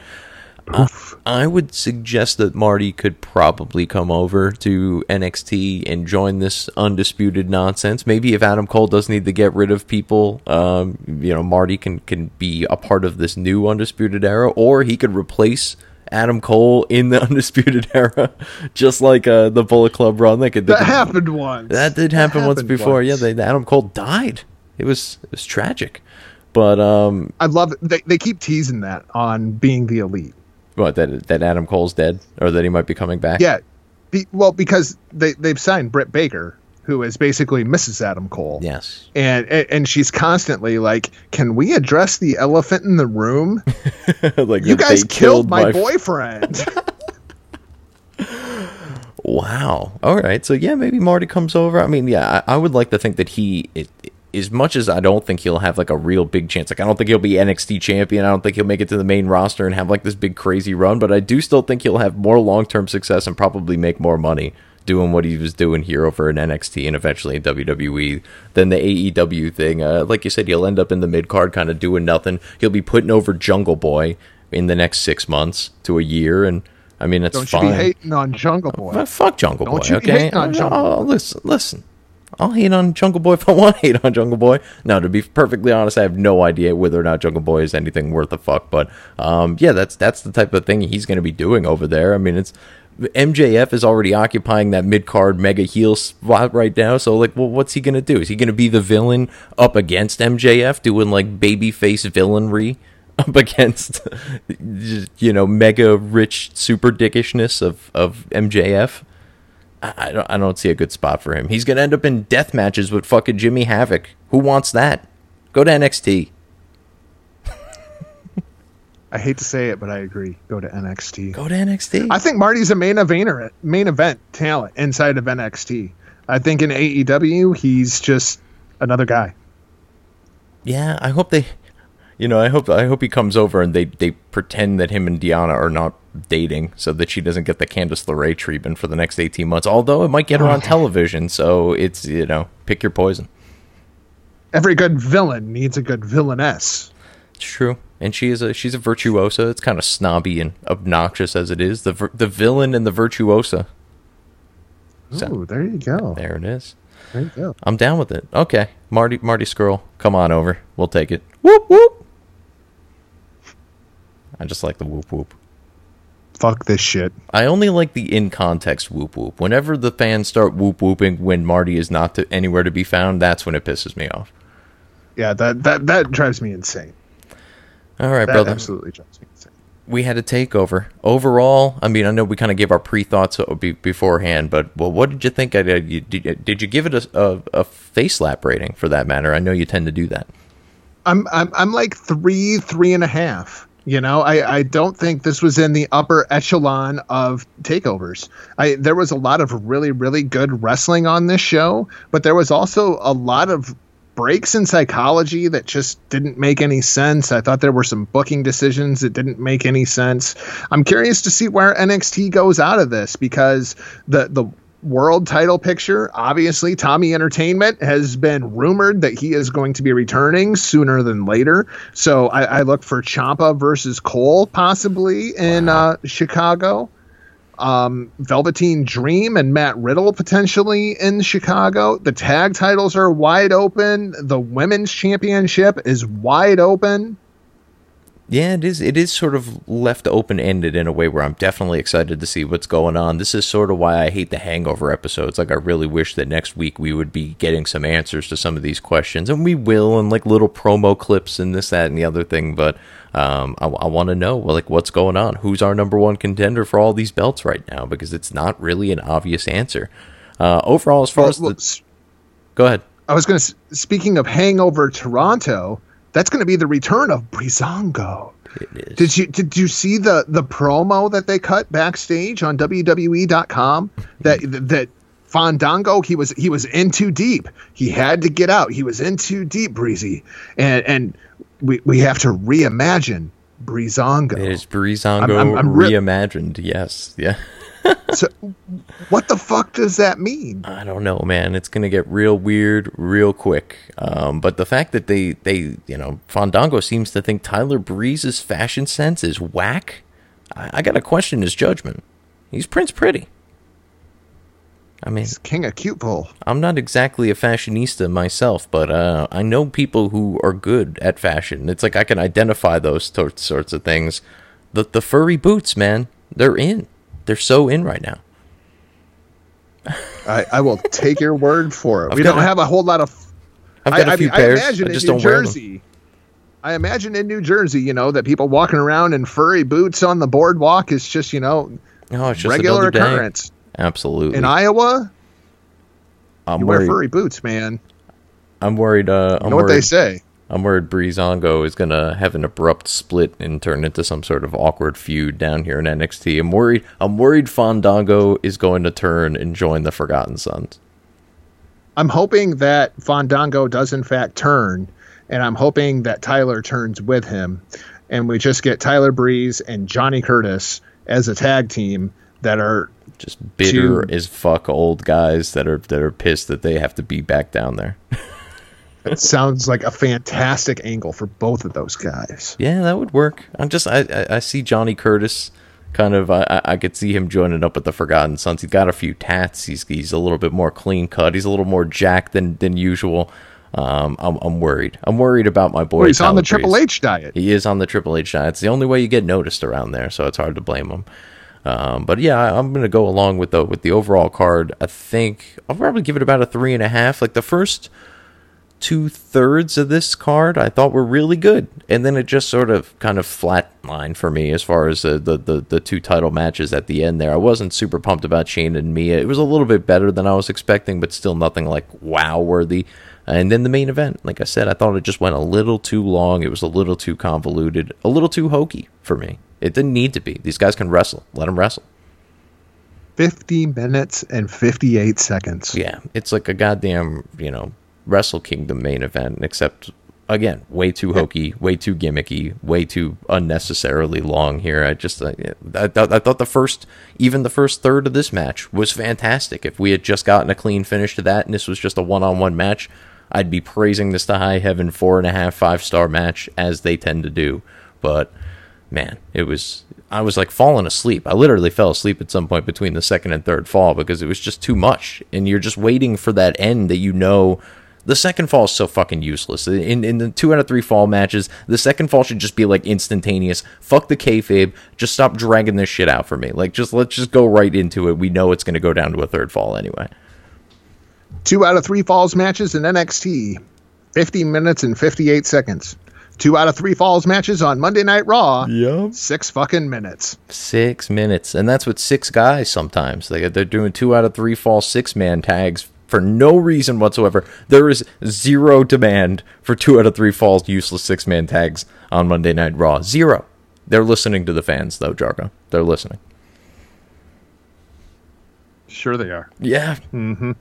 I, I would suggest that Marty could probably come over to NXT and join this undisputed nonsense. Maybe if Adam Cole does need to get rid of people, um, you know, Marty can can be a part of this new undisputed era, or he could replace. Adam Cole in the <laughs> undisputed era, just like uh, the Bullet Club run. They could, That could- happened once. that did happen once before. once. Yeah, they, Adam Cole died. It was it was tragic. But um, I love it. They, they keep teasing that on being the elite. What that that Adam Cole's dead or that he might be coming back? Yeah. Be, well, because they, they've signed Britt Baker, who is basically Mrs. Adam Cole. Yes. And, and she's constantly like, "Can we address the elephant in the room? <laughs> like you guys they killed, my, f- boyfriend." <laughs> <laughs> Wow. All right. So yeah, maybe Marty comes over. I mean, yeah, I, I would like to think that he, it, as much as I don't think he'll have like a real big chance. Like I don't think he'll be NXT champion. I don't think he'll make it to the main roster and have like this big crazy run. But I do still think he'll have more long term success and probably make more money doing what he was doing here over in NXT and eventually in WWE than the AEW thing. Uh, like you said, he'll end up in the mid card, kind of doing nothing. He'll be putting over Jungle Boy in the next six months to a year, and I mean that's Don't you fine. be hating on Jungle Boy. Fuck Jungle Don't Boy, you okay? on Jungle Oh, listen, listen. I'll hate on Jungle Boy if I want to hate on Jungle Boy. Now, to be perfectly honest, I have no idea whether or not Jungle Boy is anything worth a fuck. But um, yeah, that's that's the type of thing he's going to be doing over there. I mean, it's MJF is already occupying that mid card mega heel spot right now. So, like, well, what's he going to do? Is he going to be the villain up against MJF, doing like babyface villainry? <laughs> Up against, <laughs> you know, mega rich super dickishness of, of MJF. I don't, I don't see a good spot for him. He's gonna end up in death matches with fucking Jimmy Havoc. Who wants that? Go to NXT. <laughs> I hate to say it, but I agree. Go to NXT. Go to NXT. I think Marty's a main eventer, main event talent inside of NXT. I think in AEW he's just another guy. yeah, I hope they, you know, I hope I hope he comes over and they they pretend that him and Deonna are not dating, so that she doesn't get the Candice LeRae treatment for the next eighteen months. Although it might get her on oh. television, so it's you know pick your poison. Every good villain needs a good villainess. It's true. And she is a she's a virtuosa. It's kind of snobby and obnoxious as it is. The the villain and the virtuosa. Ooh, there you go. There it is. There you go. I'm down with it. Okay, Marty Marty Scurll, come on over. We'll take it. Whoop whoop. I just like the whoop whoop. Fuck this shit. I only like the in context whoop whoop. Whenever the fans start whoop whooping when Marty is not to, anywhere to be found, that's when it pisses me off. Yeah, that that that drives me insane. All right, That brother. absolutely drives me insane. we had a takeover. Overall, I mean, I know we kind of gave our pre thoughts beforehand, but well, what did you think? Uh, did, did you give it a, a, a face slap rating for that matter? I know you tend to do that. I'm I'm I'm like three three and a half. You know, I, I don't think this was in the upper echelon of takeovers. I there was a lot of really really good wrestling on this show, but there was also a lot of breaks in psychology that just didn't make any sense. I thought there were some booking decisions that didn't make any sense. I'm curious to see where NXT goes out of this because the the world title picture, obviously Tommy Entertainment has been rumored that he is going to be returning sooner than later. So I, I look for Ciampa versus Cole possibly in wow. uh, Chicago um, Velveteen Dream and Matt Riddle potentially in Chicago. The tag titles are wide open. The women's championship is wide open. Yeah, it is. It is sort of left open ended in a way where I'm definitely excited to see what's going on. This is sort of why I hate the Hangover episodes. Like, I really wish that next week we would be getting some answers to some of these questions, and we will, and like little promo clips and this, that, and the other thing. But um, I, I want to know like what's going on. Who's our number one contender for all these belts right now? Because it's not really an obvious answer. Uh, overall, as far well, as the, go ahead. I was going to. Speaking of Hangover Toronto, that's going to be the return of is. Did you did you see the the promo that they cut backstage on WWE.com? That that Fandango, he was he was in too deep. He had to get out. He was in too deep, Breezy, and and we we have to reimagine Breezango. It is Breezango I'm, I'm, I'm re- reimagined. Yes, yeah. <laughs> so, what the fuck does that mean? I don't know, man. It's gonna get real weird real quick. Um, but the fact that they they you know Fandango seems to think Tyler Breeze's fashion sense is whack. I, I got to question his judgment. He's Prince Pretty. I mean, He's king of cute pole. I'm not exactly a fashionista myself, but uh, I know people who are good at fashion. It's like I can identify those t- sorts of things. The the furry boots, man, they're in. They're so in right now. I, I will take your word for it. I've we don't a, have a whole lot of. I've got I, a few I pairs. I imagine I just in New Jersey. I imagine in New Jersey, you know, that people walking around in furry boots on the boardwalk is just, you know, oh, it's just regular occurrence. Day. Absolutely. In Iowa, I'm you worried. wear furry boots, man. I'm worried. Uh, I'm you know worried, what they say. I'm worried Breezango is gonna have an abrupt split and turn into some sort of awkward feud down here in NXT. I'm worried. I'm worried Fandango is going to turn and join the Forgotten Sons. I'm hoping that Fandango does in fact turn, and I'm hoping that Tyler turns with him, and we just get Tyler Breeze and Johnny Curtis as a tag team that are just bitter to, as fuck old guys that are that are pissed that they have to be back down there. <laughs> it sounds like a fantastic angle for both of those guys. Yeah, that would work. I'm just I I, I see Johnny Curtis kind of I, I could see him joining up with the Forgotten Sons. He's got a few tats. He's he's a little bit more clean cut. He's a little more jacked than than usual. Um, I'm I'm worried. I'm worried about my boy. Well, he's on the Triple H diet. He is on the Triple H diet. It's the only way you get noticed around there, so it's hard to blame him. Um, but yeah, I, am gonna go along with the with the overall card. I think I'll probably give it about a three and a half. Like the first two thirds of this card, I thought were really good, and then it just sort of kind of flatlined for me as far as the, the the, the two title matches at the end. There, I wasn't super pumped about Shayna and Mia. It was a little bit better than I was expecting, but still nothing like wow worthy. And then the main event, like I said, I thought it just went a little too long. It was a little too convoluted, a little too hokey for me. It didn't need to be. These guys can wrestle. Let them wrestle. 50 minutes and 58 seconds. Yeah, it's like a goddamn, you know, Wrestle Kingdom main event, except, again, way too hokey, way too gimmicky, way too unnecessarily long here. I just, uh, I, I, I thought the first, even the first third of this match was fantastic. If we had just gotten a clean finish to that and this was just a one on one match, I'd be praising this to high heaven four and a half, five star match as they tend to do. But man, it was I was like falling asleep. I literally fell asleep at some point between the second and third fall because it was just too much. And you're just waiting for that end that you know the second fall is so fucking useless. In in the two out of three fall matches, the second fall should just be like instantaneous. Fuck the kayfabe. Just stop dragging this shit out for me. Like just let's just go right into it. We know it's gonna go down to a third fall anyway. Two out of three falls matches in NXT. 50 minutes and 58 seconds. Two out of three falls matches on Monday Night Raw. Yep. Six fucking minutes. Six minutes, and that's with six guys. Sometimes they they're doing two out of three fall six man tags for no reason whatsoever. There is zero demand for two out of three falls useless six man tags on Monday Night Raw. Zero. They're listening to the fans though, Jargo. They're listening. Sure they are. Yeah. Mm-hmm.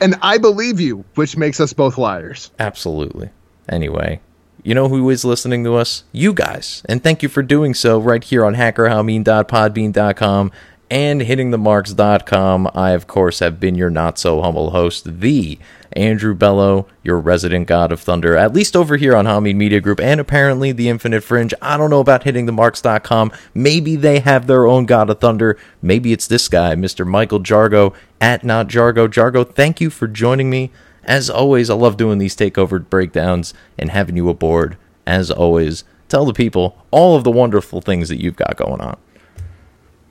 And I believe you, which makes us both liars. Absolutely. Anyway, you know who is listening to us? You guys. And thank you for doing so right here on hackerhameen.podbean.com and hittingthemarks.com. I, of course, have been your not so humble host, the Andrew Bello, your resident god of thunder, at least over here on Hameen Media Group and apparently the Infinite Fringe. I don't know about hittingthemarks.com. Maybe they have their own god of thunder. Maybe it's this guy, Mr. Michael Jargo at Not Jargo. Jargo, thank you for joining me. As always, I love doing these takeover breakdowns and having you aboard. As always, tell the people all of the wonderful things that you've got going on.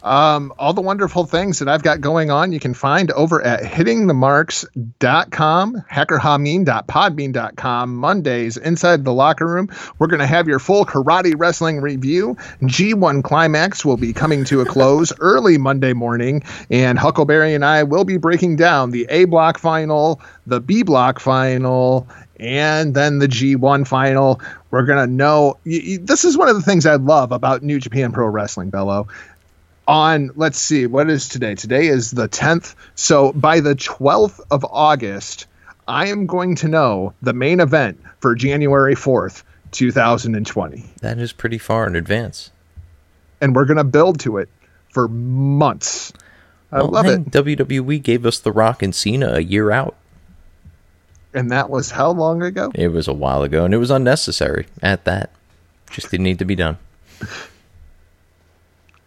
Um, all the wonderful things that I've got going on, you can find over at hittingthemarks.com, hackerhameen.podbean.com. Mondays, inside the locker room, we're going to have your full karate wrestling review. G1 Climax will be coming to a close <laughs> early Monday morning, and Huckleberry and I will be breaking down the A block final, the B block final, and then the G1 final. We're going to know. This is one of the things I love about New Japan Pro Wrestling, Bello on let's see what is today? Today is the 10th so by the 12th of august i am going to know the main event for january 4th 2020 that is pretty far in advance. And we're going to build to it for months. I well, love it. Wwe gave us the rock and cena a year out. And that was how long ago? It was a while ago and it was unnecessary at that. Just didn't need to be done <laughs>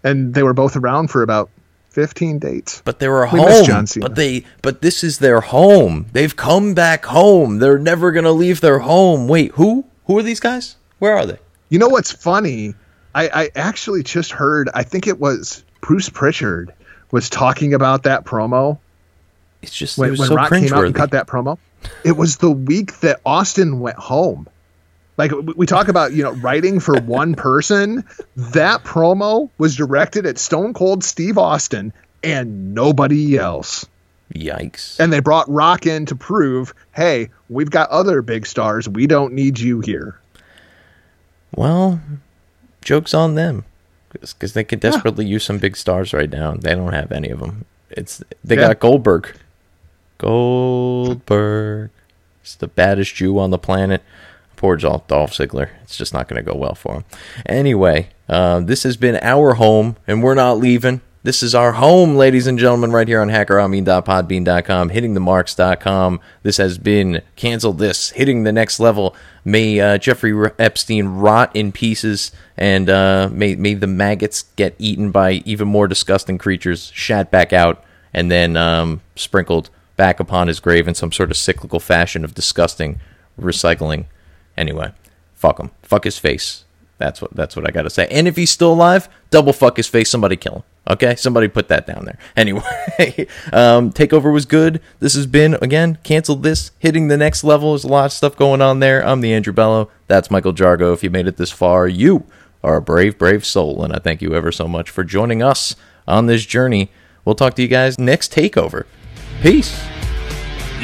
and they were both around for about 15 dates. But they were we home. But they but this is their home. They've come back home. They're never going to leave their home. Wait, who? Who are these guys? Where are they? You know what's funny? I, I actually just heard, I think it was Bruce Pritchard was talking about that promo. It's just when, it when so Rock came out and cut that promo. It was the week that Austin went home. Like we talk about, you know, writing for one person. That promo was directed at Stone Cold Steve Austin and nobody else. Yikes. And they brought Rock in to prove, hey, we've got other big stars. We don't need you here. Well, joke's on them because they could desperately yeah. use some big stars right now. They don't have any of them. It's they yeah. got Goldberg. Goldberg. It's the baddest Jew on the planet. Poor Dolph Ziggler. It's just not going to go well for him. Anyway, uh, this has been our home, and we're not leaving. This is our home, ladies and gentlemen, right here on hackerhameen.podbean.com, hittingthemarks.com. This has been Cancel This, hitting the next level. May uh, Jeffrey Epstein rot in pieces, and uh, may, may the maggots get eaten by even more disgusting creatures, shat back out, and then um, sprinkled back upon his grave in some sort of cyclical fashion of disgusting recycling Anyway, fuck him. Fuck his face. That's what that's what I gotta say. And if he's still alive, double fuck his face. Somebody kill him. Okay, somebody put that down there. <laughs> Anyway, um, takeover was good. This has been again canceled. This hitting the next level. There's a lot of stuff going on there. I'm the Andrew Bello. That's Michael Jargo. If you made it this far, you are a brave, brave soul, and I thank you ever so much for joining us on this journey. We'll talk to you guys next takeover. Peace.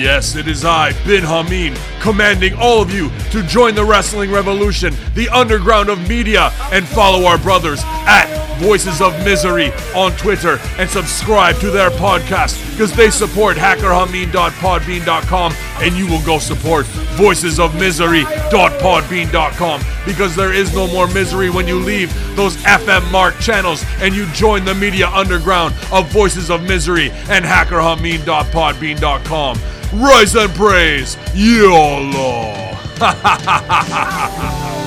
Yes, it is I, Bin Hameen, commanding all of you to join the wrestling revolution, the underground of media, and follow our brothers at Voices of Misery on Twitter and subscribe to their podcast because they support hackerhameen.podbean.com and you will go support voicesofmisery.podbean.com because there is no more misery when you leave those FM mark channels and you join the media underground of Voices of Misery and hackerhameen.podbean.com. Rise and praise YOLO! <laughs>